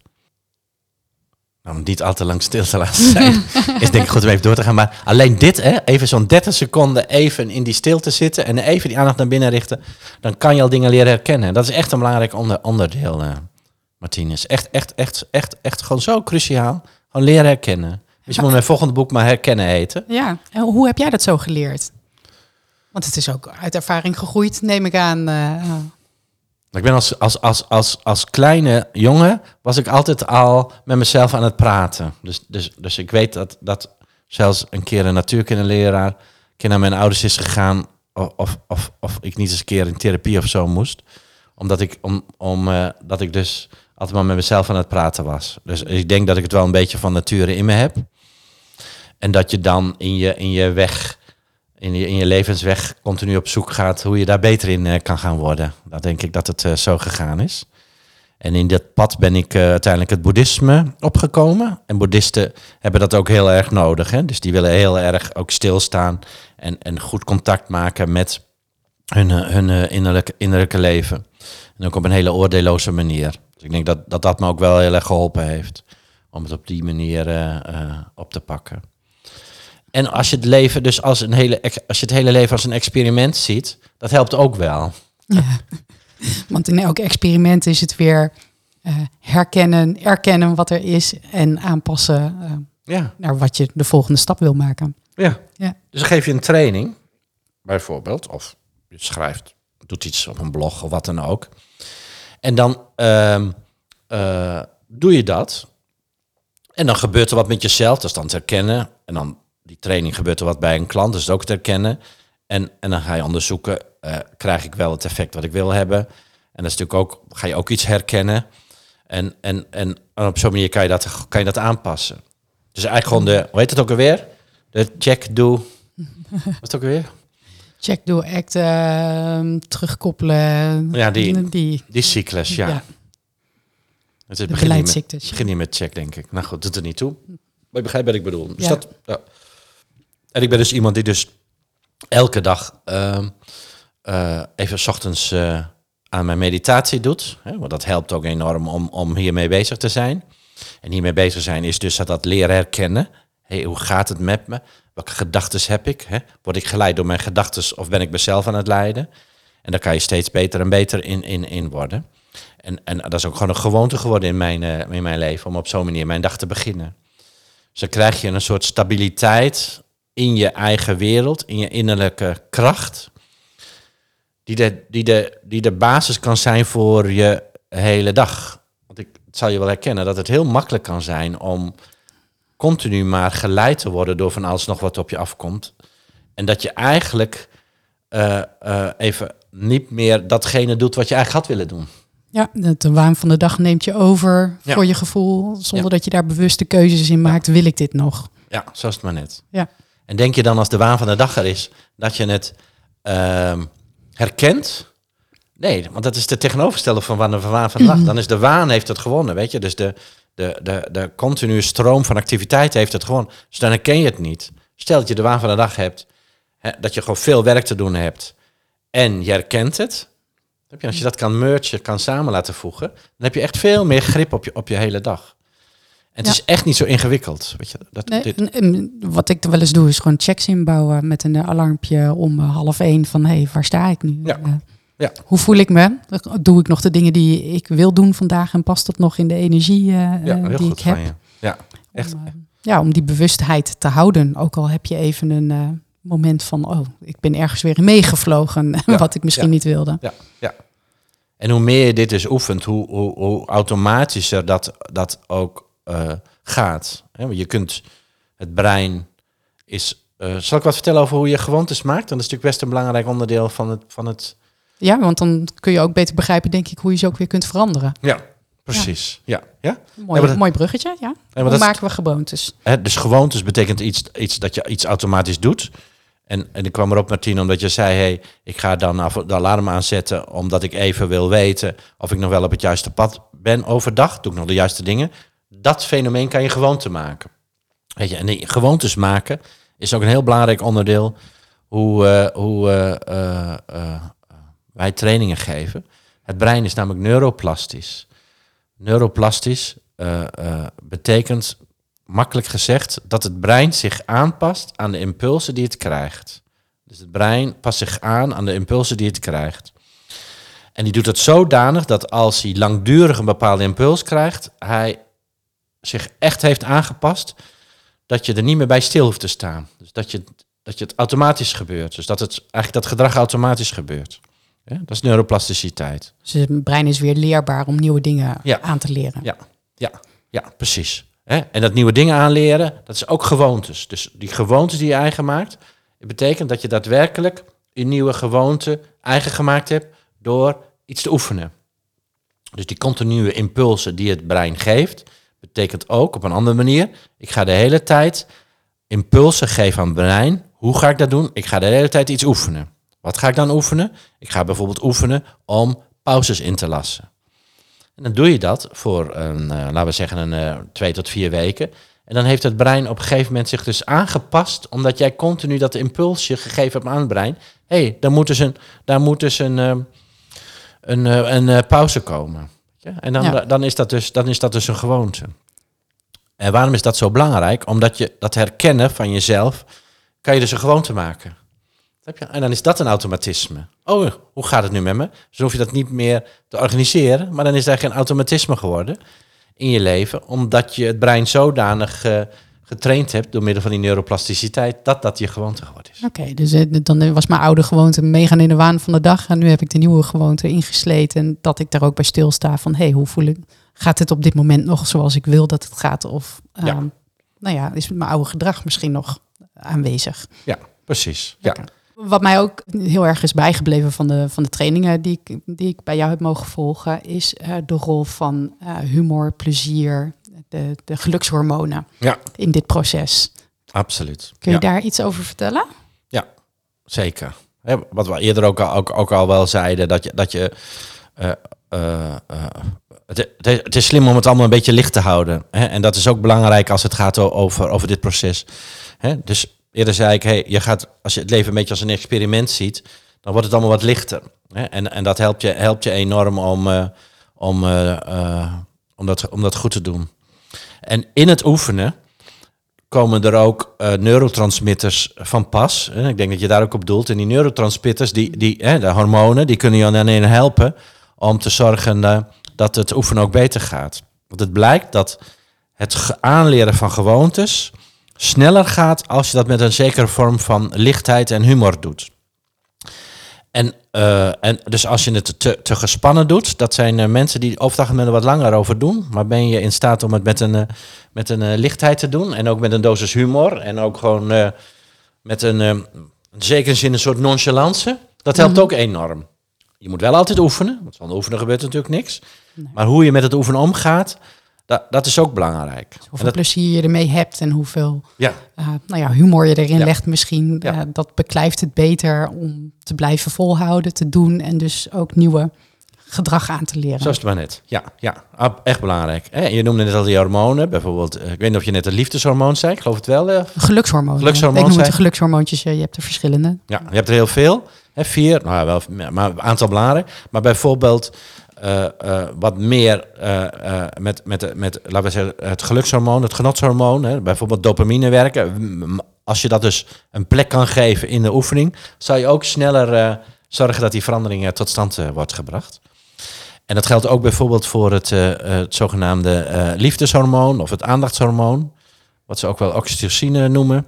Om niet al te lang stil te laten zijn, is denk ik goed om even door te gaan. Maar alleen dit, hè, even zo'n 30 seconden even in die stilte zitten en even die aandacht naar binnen richten, dan kan je al dingen leren herkennen. Dat is echt een belangrijk onder, onderdeel, uh, Martinez. Echt, echt, echt, echt, echt gewoon zo cruciaal. Gewoon leren herkennen. Dus je moet mijn volgende boek maar herkennen heten. Ja, en hoe heb jij dat zo geleerd? Want het is ook uit ervaring gegroeid, neem ik aan. Uh, ik ben als, als, als, als, als kleine jongen was ik altijd al met mezelf aan het praten. Dus, dus, dus ik weet dat, dat zelfs een keer een natuurkindernleraar een keer naar mijn ouders is gegaan of, of, of, ik niet eens een keer in therapie of zo moest. Omdat ik, om, om, uh, dat ik dus altijd maar met mezelf aan het praten was. Dus ik denk dat ik het wel een beetje van nature in me heb. En dat je dan in je, in je weg in je, in je levensweg continu op zoek gaat hoe je daar beter in uh, kan gaan worden. Dat denk ik dat het uh, zo gegaan is. En in dat pad ben ik uh, uiteindelijk het boeddhisme opgekomen. En boeddhisten hebben dat ook heel erg nodig. Hè? Dus die willen heel erg ook stilstaan en, en goed contact maken met hun, hun innerlijke, innerlijke leven. En ook op een hele oordeelloze manier. Dus ik denk dat, dat dat me ook wel heel erg geholpen heeft om het op die manier op te pakken. En als je het leven dus als een hele, als je het hele leven als een experiment ziet, dat helpt ook wel. Ja. Want in elk experiment is het weer uh, herkennen, erkennen wat er is en aanpassen uh, ja. naar wat je de volgende stap wil maken. Ja. ja. Dus dan geef je een training, bijvoorbeeld, of je schrijft, doet iets op een blog of wat dan ook. En dan uh, doe je dat. En dan gebeurt er wat met jezelf, dat is dan te herkennen. En dan die training gebeurt er wat bij een klant, dus ook te herkennen. En, en dan ga je onderzoeken, uh, krijg ik wel het effect wat ik wil hebben? En dat is natuurlijk ook, ga je ook iets herkennen. En, en, en op zo'n manier kan je, dat, kan je dat aanpassen. Dus eigenlijk gewoon de, hoe heet het ook alweer? De check, do. Wat ook alweer? Check, do, act, uh, terugkoppelen. Ja, die, die, die cyclus, ja. ja. Het is, begin, niet met, begin niet met check, denk ik. Nou goed, doet er niet toe. Maar je begrijpt wat ik bedoel. Dus ja. dat, ja. En ik ben dus iemand die dus elke dag uh, uh, even s ochtends uh, aan mijn meditatie doet. Hè, want dat helpt ook enorm om, om hiermee bezig te zijn. En hiermee bezig zijn is dus dat, dat leren herkennen. Hey, hoe gaat het met me? Welke gedachten heb ik? Hè? Word ik geleid door mijn gedachten of ben ik mezelf aan het leiden? En daar kan je steeds beter en beter in, in, in worden. En, en dat is ook gewoon een gewoonte geworden in mijn, uh, in mijn leven om op zo'n manier mijn dag te beginnen. Dus dan krijg je een soort stabiliteit in je eigen wereld, in je innerlijke kracht, die de, die de, die de basis kan zijn voor je hele dag. Want ik het zal je wel herkennen dat het heel makkelijk kan zijn om continu maar geleid te worden door van alles nog wat op je afkomt. En dat je eigenlijk uh, uh, even niet meer datgene doet wat je eigenlijk had willen doen. Ja, de waan van de dag neemt je over voor je gevoel, zonder dat je daar bewuste keuzes in maakt. Wil ik dit nog? Ja, zo is het maar net. Ja. En denk je dan als de waan van de dag er is, dat je het uh, herkent? Nee, want dat is de tegenovergestelde van de waan van de dag. Dan is de waan heeft het gewonnen, weet je. Dus de, de, de, de continue stroom van activiteit heeft het gewonnen. Dus dan herken je het niet. Stel dat je de waan van de dag hebt, hè, dat je gewoon veel werk te doen hebt en je herkent het. Als je dat kan mergen, kan samen laten voegen, dan heb je echt veel meer grip op je, op je hele dag het is echt niet zo ingewikkeld. Weet je, dat, nee, dit... Wat ik wel eens doe, is gewoon checks inbouwen met een alarmpje om eh, half één van hé, hey, waar sta ik nu? Ja. Uh, ja. Hoe voel ik me? Doe ik nog de dingen die ik wil doen vandaag en past dat nog in de energie uh, ja, die ik heb? Ja, echt. Om, ja, om die bewustheid te houden. Ook al heb je even een moment van, oh, ik ben ergens weer meegevlogen, wat ik misschien niet wilde. Ja, ja. En hoe meer je dit dus oefent, hoe, hoe, hoe automatischer dat, dat ook uh, gaat. Je kunt het brein is. Uh, zal ik wat vertellen over hoe je gewoontes maakt? Dan is natuurlijk best een belangrijk onderdeel van het, van het. Ja, want dan kun je ook beter begrijpen, denk ik, hoe je ze ook weer kunt veranderen. Ja, precies. Ja. Ja? Mooi, mooi bruggetje, ja. hoe maken we gewoontes? Hè, dus gewoontes betekent iets, iets dat je iets automatisch doet. En, en ik kwam erop, Martien, omdat je zei: hey, ik ga dan de alarm aanzetten. omdat ik even wil weten of ik nog wel op het juiste pad ben overdag. Doe ik nog de juiste dingen. Dat fenomeen kan je gewoonte maken. Weet je, en die gewoontes maken is ook een heel belangrijk onderdeel. hoe, uh, hoe uh, uh, wij trainingen geven. Het brein is namelijk neuroplastisch. Neuroplastisch betekent makkelijk gezegd, dat het brein zich aanpast aan de impulsen die het krijgt. Dus het brein past zich aan aan de impulsen die het krijgt. En die doet het zodanig dat als hij langdurig een bepaalde impuls krijgt, hij zich echt heeft aangepast, dat je er niet meer bij stil hoeft te staan. Dus dat, je, dat je het automatisch gebeurt. Dus dat het eigenlijk dat gedrag automatisch gebeurt. Ja, dat is neuroplasticiteit. Dus het brein is weer leerbaar om nieuwe dingen aan te leren. Ja, ja, ja precies. En dat nieuwe dingen aanleren, dat is ook gewoontes. Dus die gewoontes die je eigen maakt, betekent dat je daadwerkelijk een nieuwe gewoonte eigen gemaakt hebt door iets te oefenen. Dus die continue impulsen die het brein geeft, betekent ook op een andere manier, ik ga de hele tijd impulsen geven aan het brein. Hoe ga ik dat doen? Ik ga de hele tijd iets oefenen. Wat ga ik dan oefenen? Ik ga bijvoorbeeld oefenen om pauzes in te lassen. En dan doe je dat voor, een, uh, laten we zeggen, een uh, twee tot vier weken. En dan heeft het brein op een gegeven moment zich dus aangepast, omdat jij continu dat impulsje gegeven hebt aan het brein. Hé, hey, daar moet dus een, daar moet dus een, uh, een, een pauze komen. Ja? En dan, ja. dan, is dat dus, dan is dat dus een gewoonte. En waarom is dat zo belangrijk? Omdat je dat herkennen van jezelf, kan je dus een gewoonte maken. En dan is dat een automatisme. Oh, hoe gaat het nu met me? Dus hoef je dat niet meer te organiseren, maar dan is er geen automatisme geworden in je leven, omdat je het brein zodanig uh, getraind hebt door middel van die neuroplasticiteit, dat dat je gewoonte geworden is. Oké, dus uh, dan was mijn oude gewoonte meegaan in de waan van de dag en nu heb ik de nieuwe gewoonte ingesleten en dat ik daar ook bij stilsta van, hé, hey, hoe voel ik, gaat het op dit moment nog zoals ik wil dat het gaat? Of, ja. nou ja, is mijn oude gedrag misschien nog aanwezig? Ja, precies. Ja. Wat mij ook heel erg is bijgebleven van de, van de trainingen die ik, die ik bij jou heb mogen volgen, is uh, de rol van uh, humor, plezier, de, de gelukshormonen ja. in dit proces. Absoluut. Kun je daar iets over vertellen? Ja, zeker. wat we eerder ook al, ook, ook al wel zeiden, dat je. Dat je uh, het, het, is slim om het allemaal een beetje licht te houden. Hè? En dat is ook belangrijk als het gaat over, over dit proces. Hè? Dus Eerder zei ik, hey, je gaat, als je het leven een beetje als een experiment ziet, dan wordt het allemaal wat lichter. Hè? En, en dat helpt je, helpt je enorm om, uh, om, uh, uh, om, dat, om dat goed te doen. En in het oefenen komen er ook neurotransmitters van pas. Ik denk dat je daar ook op doelt. En die neurotransmitters, die, die, de hormonen, die kunnen je dan helpen om te zorgen dat het oefenen ook beter gaat. Want het blijkt dat het aanleren van gewoontes sneller gaat als je dat met een zekere vorm van lichtheid en humor doet. En, uh, en dus als je het te, te gespannen doet, dat zijn uh, mensen die overdag er wat langer over doen. Maar ben je in staat om het met een, uh, met een lichtheid te doen en ook met een dosis humor en ook gewoon met een, in zekere zin een soort nonchalance, dat helpt mm -hmm. ook enorm. Je moet wel altijd oefenen, want zonder oefenen gebeurt natuurlijk niks. Nee. Maar hoe je met het oefenen omgaat, dat, dat is ook belangrijk. Dus hoeveel plezier je ermee hebt en hoeveel ja. Uh, nou ja, humor je erin legt misschien. Ja. Uh, dat beklijft het beter om te blijven volhouden, te doen en dus ook nieuwe gedrag aan te leren. Zoals het maar net. Ja, ja echt belangrijk. En je noemde net al die hormonen, bijvoorbeeld. Eh, ik weet niet of je net het liefdeshormoon zei, ik geloof het wel. Gelukshormoon. Gelukshormoon. Ik noem het de gelukshormoontjes, je hebt er verschillende. Ja, je hebt er heel veel. Hè, vier, nou wel, maar een aantal belangrijk. Maar bijvoorbeeld uh, uh, wat meer uh, met, met, met, laten we zeggen, het gelukshormoon, het genotshormoon, hè, bijvoorbeeld dopamine werken. Als je dat dus een plek kan geven in de oefening, zou je ook sneller zorgen dat die verandering tot stand wordt gebracht. En dat geldt ook bijvoorbeeld voor het, het zogenaamde liefdeshormoon of het aandachtshormoon, wat ze ook wel oxytocine noemen.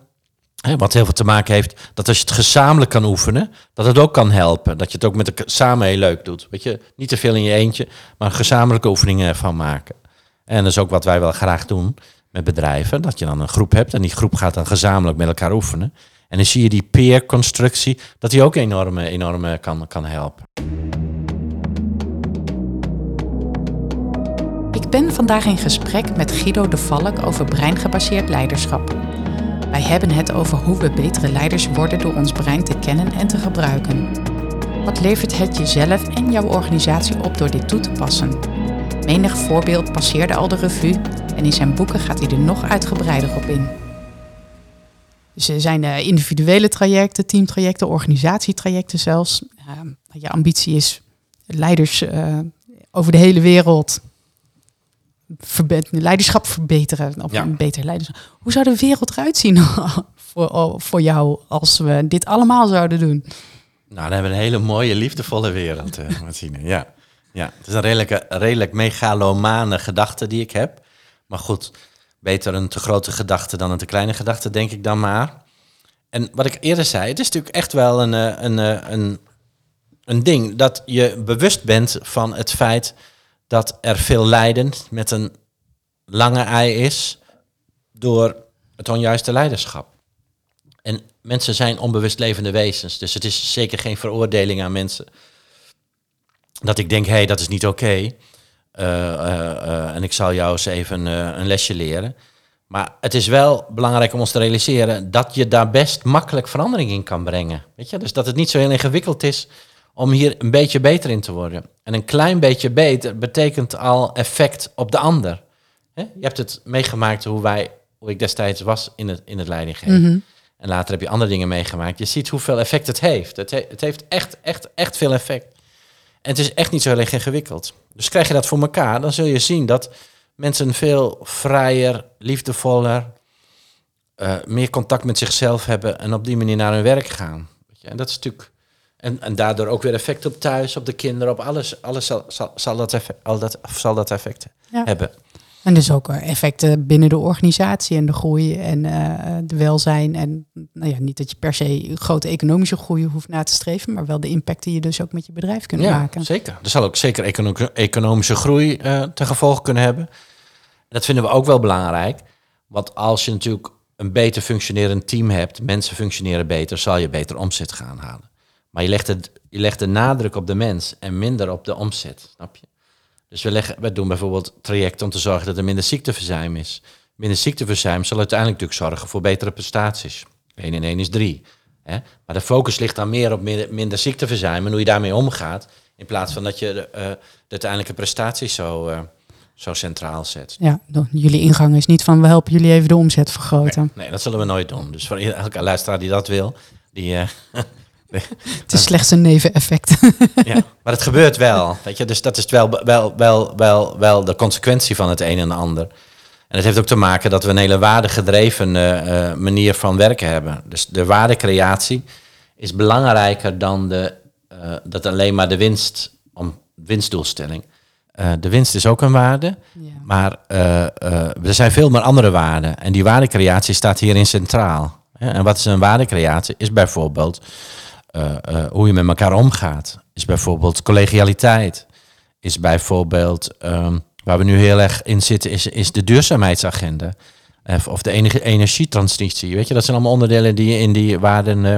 Wat heel veel te maken heeft dat als je het gezamenlijk kan oefenen, dat het ook kan helpen. Dat je het ook met de, samen heel leuk doet. Weet je, niet te veel in je eentje, maar gezamenlijke oefeningen van maken. En dat is ook wat wij wel graag doen met bedrijven. Dat je dan een groep hebt en die groep gaat dan gezamenlijk met elkaar oefenen. En dan zie je die peer-constructie, dat die ook enorm, enorm kan, kan helpen. Ik ben vandaag in gesprek met Guido de Valk over breingebaseerd leiderschap. Wij hebben het over hoe we betere leiders worden door ons brein te kennen en te gebruiken. Wat levert het jezelf en jouw organisatie op door dit toe te passen? Menig voorbeeld passeerde al de revue en in zijn boeken gaat hij er nog uitgebreider op in. Dus er zijn eh, individuele trajecten, teamtrajecten, organisatietrajecten zelfs. je ambitie is leiders uh, over de hele wereld leiderschap verbeteren. Of een beter leiderschap. Hoe zou de wereld eruit zien voor, voor jou als we dit allemaal zouden doen? Nou, dan hebben we een hele mooie, liefdevolle wereld, uh, Ja. ja, het is een redelijk, redelijk megalomane gedachte die ik heb. Maar goed, beter een te grote gedachte dan een te kleine gedachte, denk ik dan maar. En wat ik eerder zei, het is natuurlijk echt wel een, eh, een, een, eh, een, een ding dat je bewust bent van het feit dat er veel lijden met een lange ei is door het onjuiste leiderschap. En mensen zijn onbewust levende wezens, dus het is zeker geen veroordeling aan mensen. Dat ik denk, hé, hey, dat is niet oké. Eh, eh, eh, en ik zal jou eens even een lesje leren. Maar het is wel belangrijk om ons te realiseren dat je daar best makkelijk verandering in kan brengen. Weet je? Dus dat het niet zo heel ingewikkeld is om hier een beetje beter in te worden. En een klein beetje beter betekent al effect op de ander. Je hebt het meegemaakt hoe wij, hoe ik destijds was in het, in het leidinggeven. Mhm. En later heb je andere dingen meegemaakt. Je ziet hoeveel effect het heeft. Het, het heeft echt, echt, echt veel effect. En het is echt niet zo heel ingewikkeld. Dus krijg je dat voor elkaar, dan zul je zien dat mensen veel vrijer, liefdevoller, uh, meer contact met zichzelf hebben en op die manier naar hun werk gaan. En dat is natuurlijk en, en daardoor ook weer effect op thuis, op de kinderen, op alles. Alles zal, zal, zal dat, effect, al dat, zal dat effect hebben. En dus ook eh, effecten binnen de organisatie en de groei en uh, de welzijn. En nou ja, niet dat je per se grote economische groei hoeft na te streven, maar wel de impact die je dus ook met je bedrijf kunt ja, maken. Zeker. Er zal ook zeker economische groei uh, ten gevolge kunnen hebben. En dat vinden we ook wel belangrijk. Want als je natuurlijk een beter functionerend team hebt, mensen functioneren beter, zal je beter omzet gaan halen. Maar je legt, het, je legt de nadruk op de mens en minder op de omzet, snap je? Dus we, leggen, we doen bijvoorbeeld trajecten om te zorgen dat er minder ziekteverzuim is. Minder ziekteverzuim zal uiteindelijk natuurlijk zorgen voor betere prestaties. 1 in 1 is 3. Hè? Maar de focus ligt dan meer op minder, minder ziekteverzuim en hoe je daarmee omgaat. In plaats van dat je de, uh, de uiteindelijke prestaties zo, uh, zo centraal zet. Ja, jullie ingang is niet van we helpen jullie even de omzet vergroten. Nee, nee dat zullen we nooit doen. Dus voor elke luisteraar die dat wil, die, uh, het is slechts een neveneffect. ja, maar het gebeurt wel. Weet je? Dus dat is wel, wel, wel, wel, wel de consequentie van het een en ander. En het heeft ook te maken dat we een hele waardegedreven uh, manier van werken hebben. Dus de waardecreatie is belangrijker dan de, uh, dat alleen maar de winst, om winstdoelstelling. Uh, de winst is ook een waarde, ja. maar er zijn veel meer andere waarden. En die waardecreatie staat hierin centraal. En wat is een waardecreatie? Is bijvoorbeeld uh, uh, hoe je met elkaar omgaat. Is bijvoorbeeld collegialiteit. Is bijvoorbeeld, um, waar we nu heel erg in zitten, is, is de duurzaamheidsagenda. Of, of de enige energietransitie. Weet je, dat zijn allemaal onderdelen die in die waarden uh,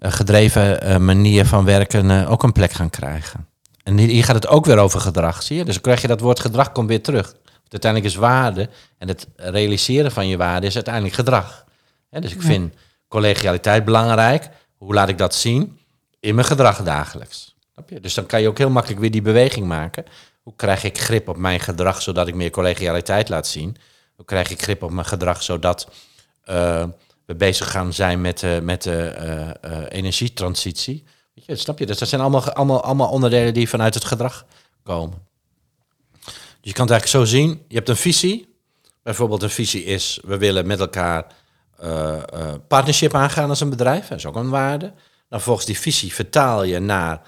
gedreven manier van werken ook een plek gaan krijgen. En hier gaat het ook weer over gedrag, zie je? Dus dan krijg je dat woord gedrag komt weer terug. Uiteindelijk is waarde en het realiseren van je waarde is uiteindelijk gedrag. dus ik vind collegialiteit belangrijk, hoe laat ik dat zien? In mijn gedrag dagelijks. Dus dan kan je ook heel makkelijk weer die beweging maken. Hoe krijg ik grip op mijn gedrag zodat ik meer collegialiteit laat zien? Hoe krijg ik grip op mijn gedrag zodat uh, we bezig gaan zijn met, met de uh, energietransitie? Weet je, snap je? Dus dat zijn allemaal, allemaal, allemaal onderdelen die vanuit het gedrag komen. Dus je kan het eigenlijk zo zien. Je hebt een visie. Bijvoorbeeld een visie is, we willen met elkaar uh, partnership aangaan als een bedrijf. Dat is ook een waarde. Dan volgens die visie vertaal je naar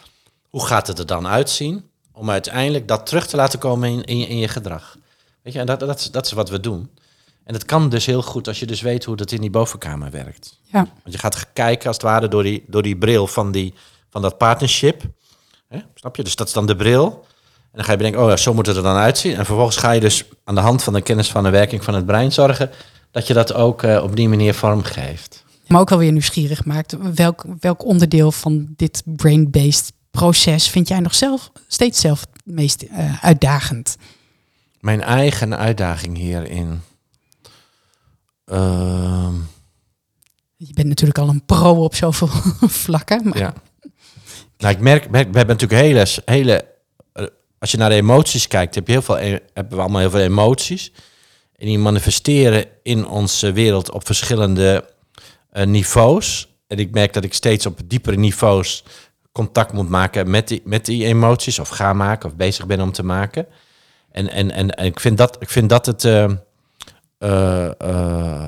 hoe gaat het er dan uitzien. Om uiteindelijk dat terug te laten komen in, in, je, in je gedrag. Weet je, en dat, dat, is, dat is wat we doen. En het kan dus heel goed als je dus weet hoe dat in die bovenkamer werkt. Ja. Want je gaat kijken als het ware door die, door die bril van, die, van dat partnership. Hè? Snap je? Dus dat is dan de bril. En dan ga je bedenken, oh ja, zo moet het er dan uitzien. En vervolgens ga je dus aan de hand van de kennis van de werking van het brein zorgen dat je dat ook uh, op die manier vormgeeft. Maar ook alweer nieuwsgierig maakt. Welk, welk onderdeel van dit brain-based proces vind jij nog zelf steeds zelf het meest uh, uitdagend? Mijn eigen uitdaging hierin. Uh... Je bent natuurlijk al een pro op zoveel vlakken. Maar... Ja. Nou, ik merk, merk, we hebben natuurlijk hele, hele. Uh, als je naar de emoties kijkt, heb je heel veel, e-, hebben we allemaal heel veel emoties. En die manifesteren in onze wereld op verschillende uh, niveaus. En ik merk dat ik steeds op diepere niveaus contact moet maken met die, met die emoties. Of ga maken, of bezig ben om te maken. En, en, en, en ik, vind dat, ik vind dat het. Uh, uh,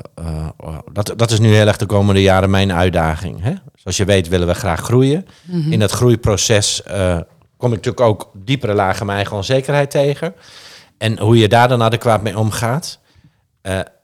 dat, dat is nu heel erg de komende jaren mijn uitdaging. Hè? Zoals je weet willen we graag groeien. Mm-hmm. In dat groeiproces kom ik natuurlijk ook diepere lagen mijn eigen onzekerheid tegen. En hoe je daar dan adequaat mee omgaat.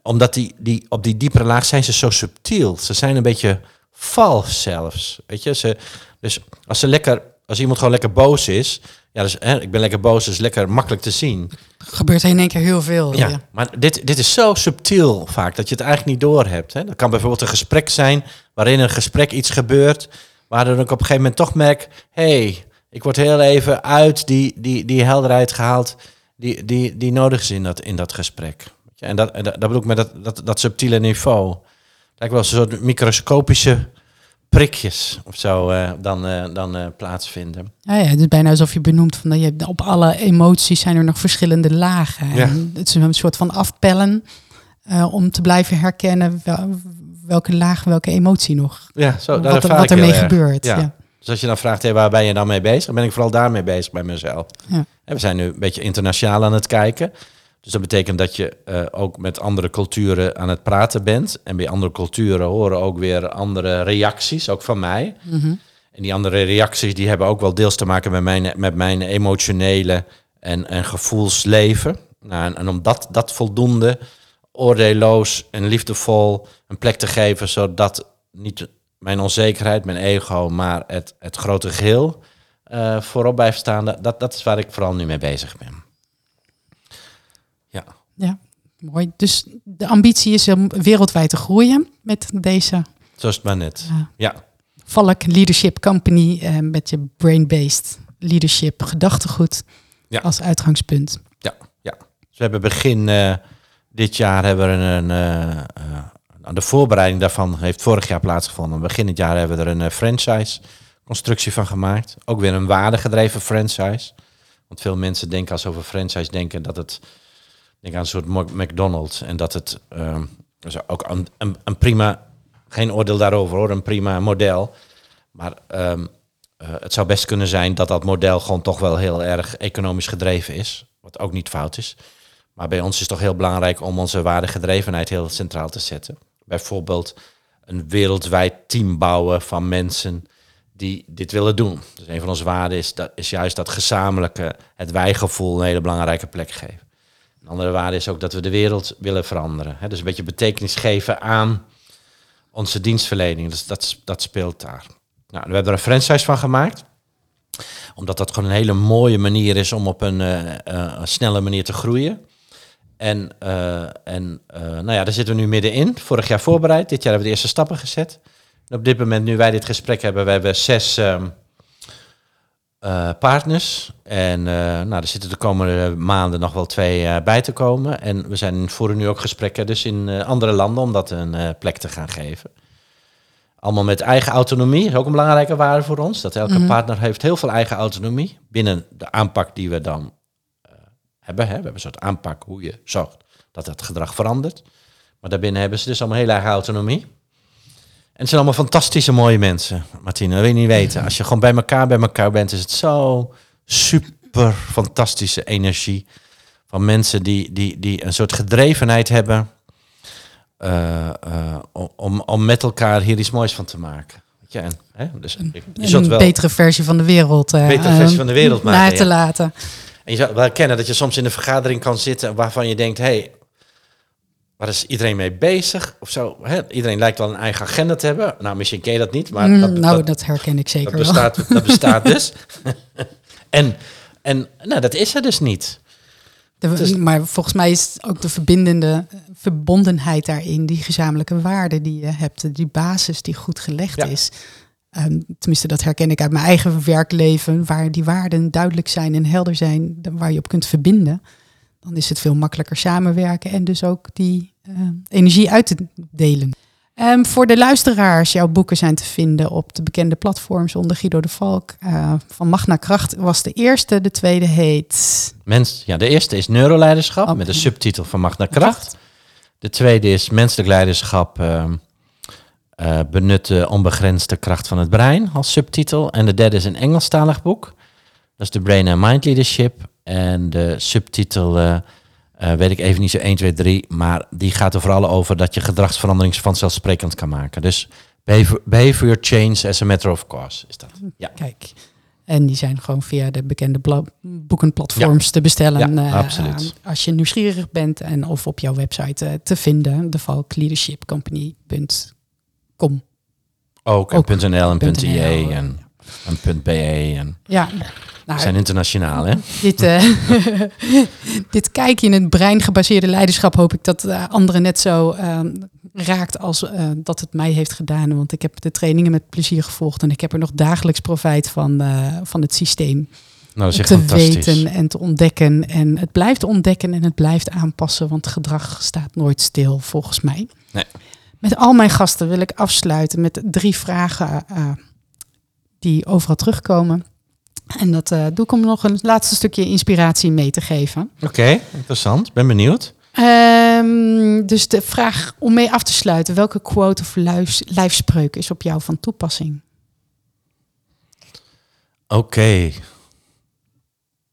Omdat die, die, op die diepere laag zijn ze zo subtiel. Ze zijn een beetje vals zelfs. Weet je, ze, dus als ze lekker, als iemand gewoon lekker boos is, ja, dus, hè, ik ben lekker boos, is lekker makkelijk te zien. Gebeurt in één keer heel veel. Ja, maar dit, dit is zo subtiel vaak dat je het eigenlijk niet door hebt. Hè. Dat kan bijvoorbeeld een gesprek zijn waarin een gesprek iets gebeurt, waardoor ik op een gegeven moment toch merk, hey, ik word heel even uit die, die, die helderheid gehaald die, die, die nodig is in dat, in dat gesprek. En dat, en dat, dat bedoel ik met dat, dat, dat subtiele niveau. Lijkt wel een soort microscopische prikjes of zo uh, dan, uh, dan uh, plaatsvinden. Ja, ja, het is bijna alsof je benoemt van dat je op alle emoties zijn er nog verschillende lagen. Ja. En het is een soort van afpellen om te blijven herkennen wel, welke laag, welke emotie nog. Ja, zo, wat, wat ermee gebeurt. Ja. ja. Dus als je dan vraagt, hey, waar ben je dan mee bezig? Dan ben ik vooral daarmee bezig bij mezelf. Ja. En we zijn nu een beetje internationaal aan het kijken. Dus dat betekent dat je uh, ook met andere culturen aan het praten bent. En bij andere culturen horen ook weer andere reacties, ook van mij. Mm -hmm. En die andere reacties die hebben ook wel deels te maken met mijn, met mijn emotionele en, en gevoelsleven. Nou, en, en om dat, dat voldoende oordeelloos en liefdevol een plek te geven, zodat niet mijn onzekerheid, mijn ego, maar het, het grote geheel uh, voorop blijft staan. Dat, dat is waar ik vooral nu mee bezig ben. Ja. Mooi. Dus de ambitie is om wereldwijd te groeien met deze. Zo is het maar net. Uh, ja. Valk Leadership Company uh, met je brain-based leadership gedachtegoed ja. als uitgangspunt. Ja, ja. Dus we hebben begin uh, dit jaar hebben we een, aan de voorbereiding daarvan heeft vorig jaar plaatsgevonden. Begin dit jaar hebben we er een franchise constructie van gemaakt. Ook weer een waardegedreven franchise. Want veel mensen denken als ze over franchise denken dat het denk aan een soort McDonald's. En dat het uh, ook een, prima, geen oordeel daarover hoor, een prima model. Maar um, uh, het zou best kunnen zijn dat dat model gewoon toch wel heel erg economisch gedreven is. Wat ook niet fout is. Maar bij ons is het toch heel belangrijk om onze waardegedrevenheid heel centraal te zetten. Bijvoorbeeld een wereldwijd team bouwen van mensen die dit willen doen. Dus een van onze waarden is, dat, is juist dat gezamenlijke, het wijgevoel een hele belangrijke plek geven. Andere waarde is ook dat we de wereld willen veranderen. Hè? Dus een beetje betekenis geven aan onze dienstverlening. Dus dat, dat speelt daar. Nou, we hebben er een franchise van gemaakt. Omdat dat gewoon een hele mooie manier is om op een, uh, uh, snelle manier te groeien. En, uh, en nou ja, daar zitten we nu middenin. Vorig jaar voorbereid. Dit jaar hebben we de eerste stappen gezet. En op dit moment, nu wij dit gesprek hebben, we hebben zes ehm, uh, partners. En uh, nou, er zitten de komende maanden nog wel twee uh, bij te komen. En we zijn voeren nu ook gesprekken dus in andere landen om dat een plek te gaan geven. Allemaal met eigen autonomie, is ook een belangrijke waarde voor ons. Dat elke mm -hmm. partner heeft heel veel eigen autonomie binnen de aanpak die we dan hebben. Hè. We hebben een soort aanpak hoe je zorgt dat het gedrag verandert. Maar daarbinnen hebben ze dus allemaal heel eigen autonomie. En het zijn allemaal fantastische mooie mensen, Martine. Dat wil je niet weten. Als je gewoon bij elkaar bij elkaar bent, is het zo super fantastische energie. Van mensen die, die, die een soort gedrevenheid hebben. Uh, uh, om, om met elkaar hier iets moois van te maken. Ja, en, hè? Dus je een wel betere versie van de wereld. Uh, betere versie van de wereld maken. Naar te ja. laten. En je zou wel herkennen dat je soms in een vergadering kan zitten waarvan je denkt: hey, waar is iedereen mee bezig of zo? Hè? Iedereen lijkt wel een eigen agenda te hebben. Nou, misschien ken je dat niet, maar... Mm, dat, nou, dat, herken ik zeker dat bestaat, Dat bestaat dus. en en nou, dat is er dus niet. De, Maar volgens mij is ook de verbindende verbondenheid daarin, die gezamenlijke waarden die je hebt, die basis die goed gelegd is. Um, tenminste, dat herken ik uit mijn eigen werkleven, waar die waarden duidelijk zijn en helder zijn, waar je op kunt verbinden. Dan is het veel makkelijker samenwerken en dus ook die uh, energie uit te delen. Um, voor de luisteraars, jouw boeken zijn te vinden op de bekende platforms onder Guido de Valk. Uh, van Magna Kracht was de eerste, de tweede heet... Mens, ja, de eerste is Neuroleiderschap oh, met de subtitel van Magna Kracht. De tweede is Menselijk Leiderschap uh, uh, benutten onbegrensde kracht van het brein als subtitel. En de derde is een Engelstalig boek. Dat is de Brain and Mind Leadership. En de subtitel uh, uh, weet ik even niet zo 1, 2, 3. Maar die gaat er vooral over dat je gedragsverandering vanzelfsprekend kan maken. Dus behavior, behavior change as a matter of course is dat. Ja. Kijk. En die zijn gewoon via de bekende boekenplatforms te bestellen. Ja, uh, absoluut. als je nieuwsgierig bent en of op jouw website uh, te vinden, devalkleadershipcompany.com. Ook, Ook, en .nl en .ie en, en .be. En ja. Nou, We zijn internationaal, hè? Dit, uh, dit kijkje in het brein gebaseerde leiderschap hoop ik dat uh, anderen net zo uh, raakt als dat het mij heeft gedaan. Want ik heb de trainingen met plezier gevolgd en ik heb er nog dagelijks profijt van, van het systeem. Nou, dat te weten en te ontdekken. En het blijft ontdekken en het blijft aanpassen, want gedrag staat nooit stil, volgens mij. Nee. Met al mijn gasten wil ik afsluiten met drie vragen die overal terugkomen. En dat uh, doe ik om nog een laatste stukje inspiratie mee te geven. Oké, interessant. Ben benieuwd. Um, dus de vraag om mee af te sluiten. Welke quote of lijfspreuk is op jou van toepassing? Oké.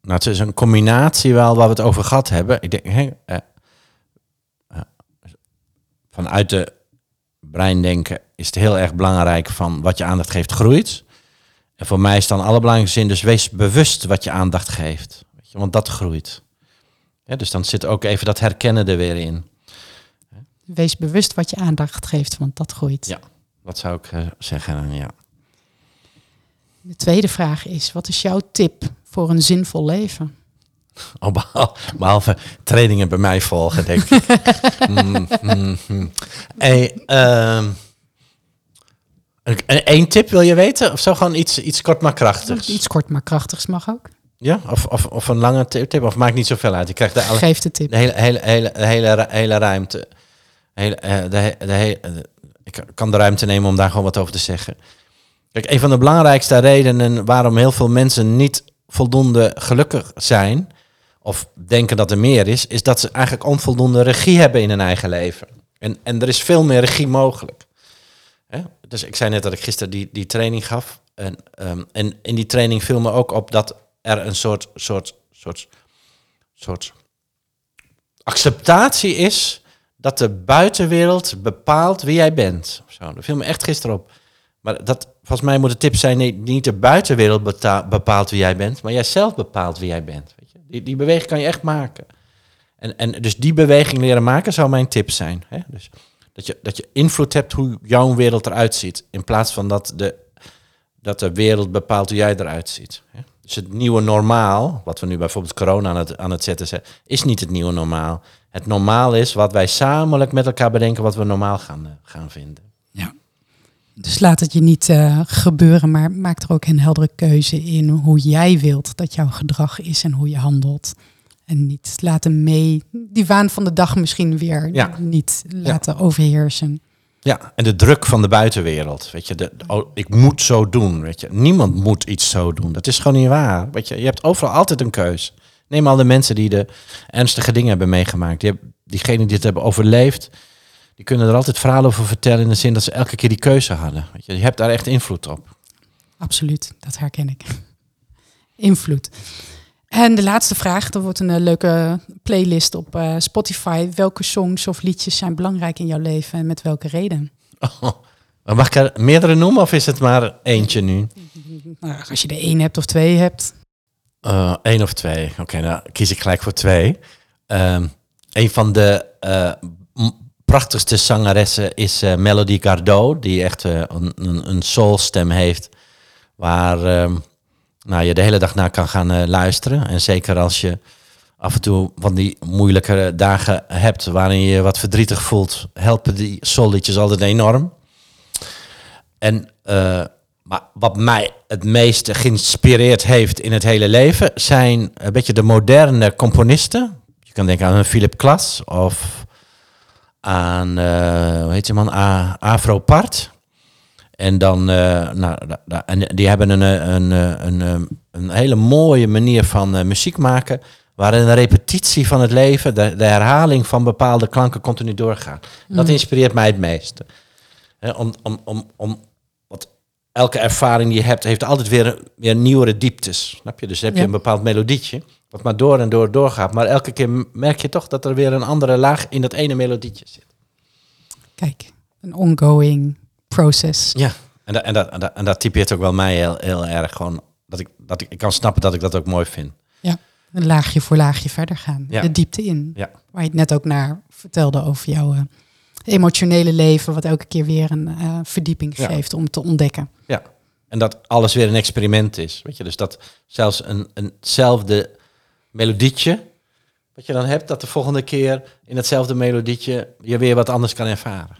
Nou, het is een combinatie wel waar we het over gehad hebben. Ik denk, hè, uh, uh, vanuit de breindenken is het heel erg belangrijk van wat je aandacht geeft groeit. En voor mij is dan allerbelangrijkste zin, dus wees bewust wat je aandacht geeft. Weet je, want dat groeit. Ja, dus dan zit ook even dat herkennen er weer in. Wees bewust wat je aandacht geeft, want dat groeit. Ja, dat zou ik uh, zeggen, ja. De tweede vraag is, wat is jouw tip voor een zinvol leven? Oh, behalve trainingen bij mij volgen, denk ik. mm, mm, mm. Hey, um, Eén tip wil je weten? Of zo gewoon iets, iets kort maar krachtigs? Iets kort maar krachtigs mag ook. Ja, of, of, of een lange tip, of maakt niet zoveel uit. Je krijgt de, alle, Geef de tip. De hele, hele, hele, hele, hele ruimte. Hele, eh, de, de, de, ik kan de ruimte nemen om daar gewoon wat over te zeggen. Kijk, een van de belangrijkste redenen waarom heel veel mensen niet voldoende gelukkig zijn, of denken dat er meer is, is dat ze eigenlijk onvoldoende regie hebben in hun eigen leven. En, en er is veel meer regie mogelijk. Hè? Dus ik zei net dat ik gisteren die, die training gaf. En, um, en in die training viel me ook op dat er een soort, soort, soort, soort acceptatie is dat de buitenwereld bepaalt wie jij bent. Zo, dat viel me echt gisteren op. Maar dat, volgens mij moet de tip zijn, nee, niet de buitenwereld bepaalt wie jij bent, maar jij zelf bepaalt wie jij bent. Weet je? Die, die beweging kan je echt maken. En, en dus die beweging leren maken zou mijn tip zijn. Hè? Dus dat je, dat je invloed hebt hoe jouw wereld eruit ziet. In plaats van dat de, dat de wereld bepaalt hoe jij eruit ziet. Dus het nieuwe normaal, wat we nu bijvoorbeeld corona aan het, aan het zetten zijn, is niet het nieuwe normaal. Het normaal is wat wij samen met elkaar bedenken wat we normaal gaan, eh, gaan vinden. Ja. Dus laat het je niet uh, gebeuren, maar maak er ook een heldere keuze in hoe jij wilt dat jouw gedrag is en hoe je handelt. En niet laten mee, die waan van de dag misschien weer ja. niet laten overheersen. Ja, en de druk van de buitenwereld. Weet je, de, oh, ik moet zo doen. Weet je, niemand moet iets zo doen. Dat is gewoon niet waar. Weet je, je hebt overal altijd een keus. Neem al de mensen die de ernstige dingen hebben meegemaakt. Die, diegenen die het hebben overleefd, die kunnen er altijd verhalen over vertellen in de zin dat ze elke keer die keuze hadden. Weet je, je hebt daar echt invloed op. Absoluut, dat herken ik. Invloed. En de laatste vraag, er wordt een uh, leuke playlist op uh, Spotify. Welke songs of liedjes zijn belangrijk in jouw leven en met welke reden? Oh, mag ik er meerdere noemen of is het maar eentje nu? Nou, als je er één hebt of twee hebt. Uh, één of twee. Oké, okay, nou kies ik gelijk voor twee. Um, een van de prachtigste zangeressen is Melody Gardot, die echt een, een, een soulstem heeft, waar uh, nou, je de hele dag naar kan gaan luisteren. En zeker als je af en toe van die moeilijke dagen hebt waarin je wat verdrietig voelt, helpen die soulliedjes altijd enorm. En maar wat mij het meest geïnspireerd heeft in het hele leven zijn een beetje de moderne componisten. Je kan denken aan een Philip Klas of aan, uh, hoe heet je man, Afro Part. En dan, uh, nou, en die hebben een, een, een, een, hele mooie manier van muziek maken, waarin de repetitie van het leven, de, de herhaling van bepaalde klanken continu doorgaat. Dat mm. inspireert mij het meeste. om, om, om, om, wat elke ervaring die je hebt, heeft altijd weer, weer nieuwere dieptes. Snap je? Dus heb je een bepaald melodietje, wat maar door en door doorgaat. Maar elke keer merk je toch dat er weer een andere laag in dat ene melodietje zit. Kijk, een ongoing process. Ja, en, dat en, dat, en, dat, en dat typeert ook wel mij heel, heel erg. Gewoon dat ik, dat ik, ik kan snappen dat ik dat ook mooi vind. Ja, een laagje voor laagje verder gaan. Ja. De diepte in. Ja. Waar je het net ook naar vertelde over jouw uh, emotionele leven, wat elke keer weer een uh, verdieping geeft om te ontdekken. Ja, en dat alles weer een experiment is. Weet je, dus dat zelfs een, eenzelfde melodietje wat je dan hebt, dat de volgende keer in hetzelfde melodietje je weer wat anders kan ervaren.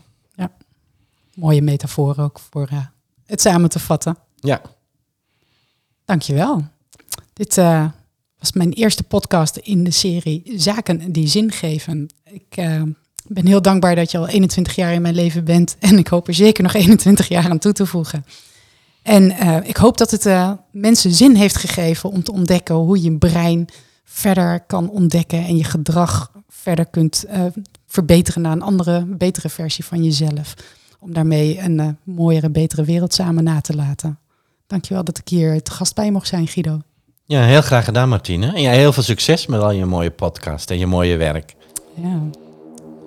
Mooie metafoor ook voor uh, het samen te vatten. Ja. Dankjewel. Dit uh, was mijn eerste podcast in de serie Zaken die zin geven. Ik uh, ben heel dankbaar dat je al 21 jaar in mijn leven bent en ik hoop er zeker nog 21 jaar aan toe te voegen. En ik hoop dat het mensen zin heeft gegeven om te ontdekken hoe je brein verder kan ontdekken en je gedrag verder kunt verbeteren naar een andere, betere versie van jezelf. Om daarmee een uh, mooiere, betere wereld samen na te laten. Dankjewel dat ik hier te gast bij mocht zijn, Guido. Ja, heel graag gedaan, Martine. En ja, heel veel succes met al je mooie podcast en je mooie werk. Ja,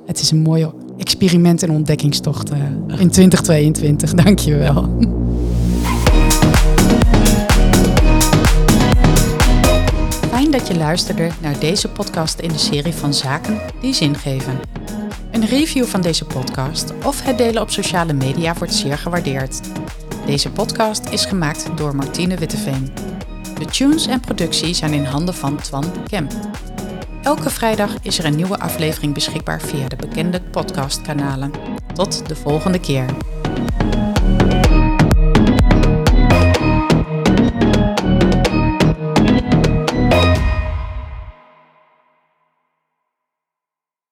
het is een mooie experiment en ontdekkingstocht uh, in 2022. Dankjewel. dat je luisterde naar deze podcast in de serie van Zaken die zin geven. Een review van deze podcast of het delen op sociale media wordt zeer gewaardeerd. Deze podcast is gemaakt door Martine Witteveen. De tunes en productie zijn in handen van Twan Kemp. Elke vrijdag is er een nieuwe aflevering beschikbaar via de bekende podcastkanalen. Tot de volgende keer.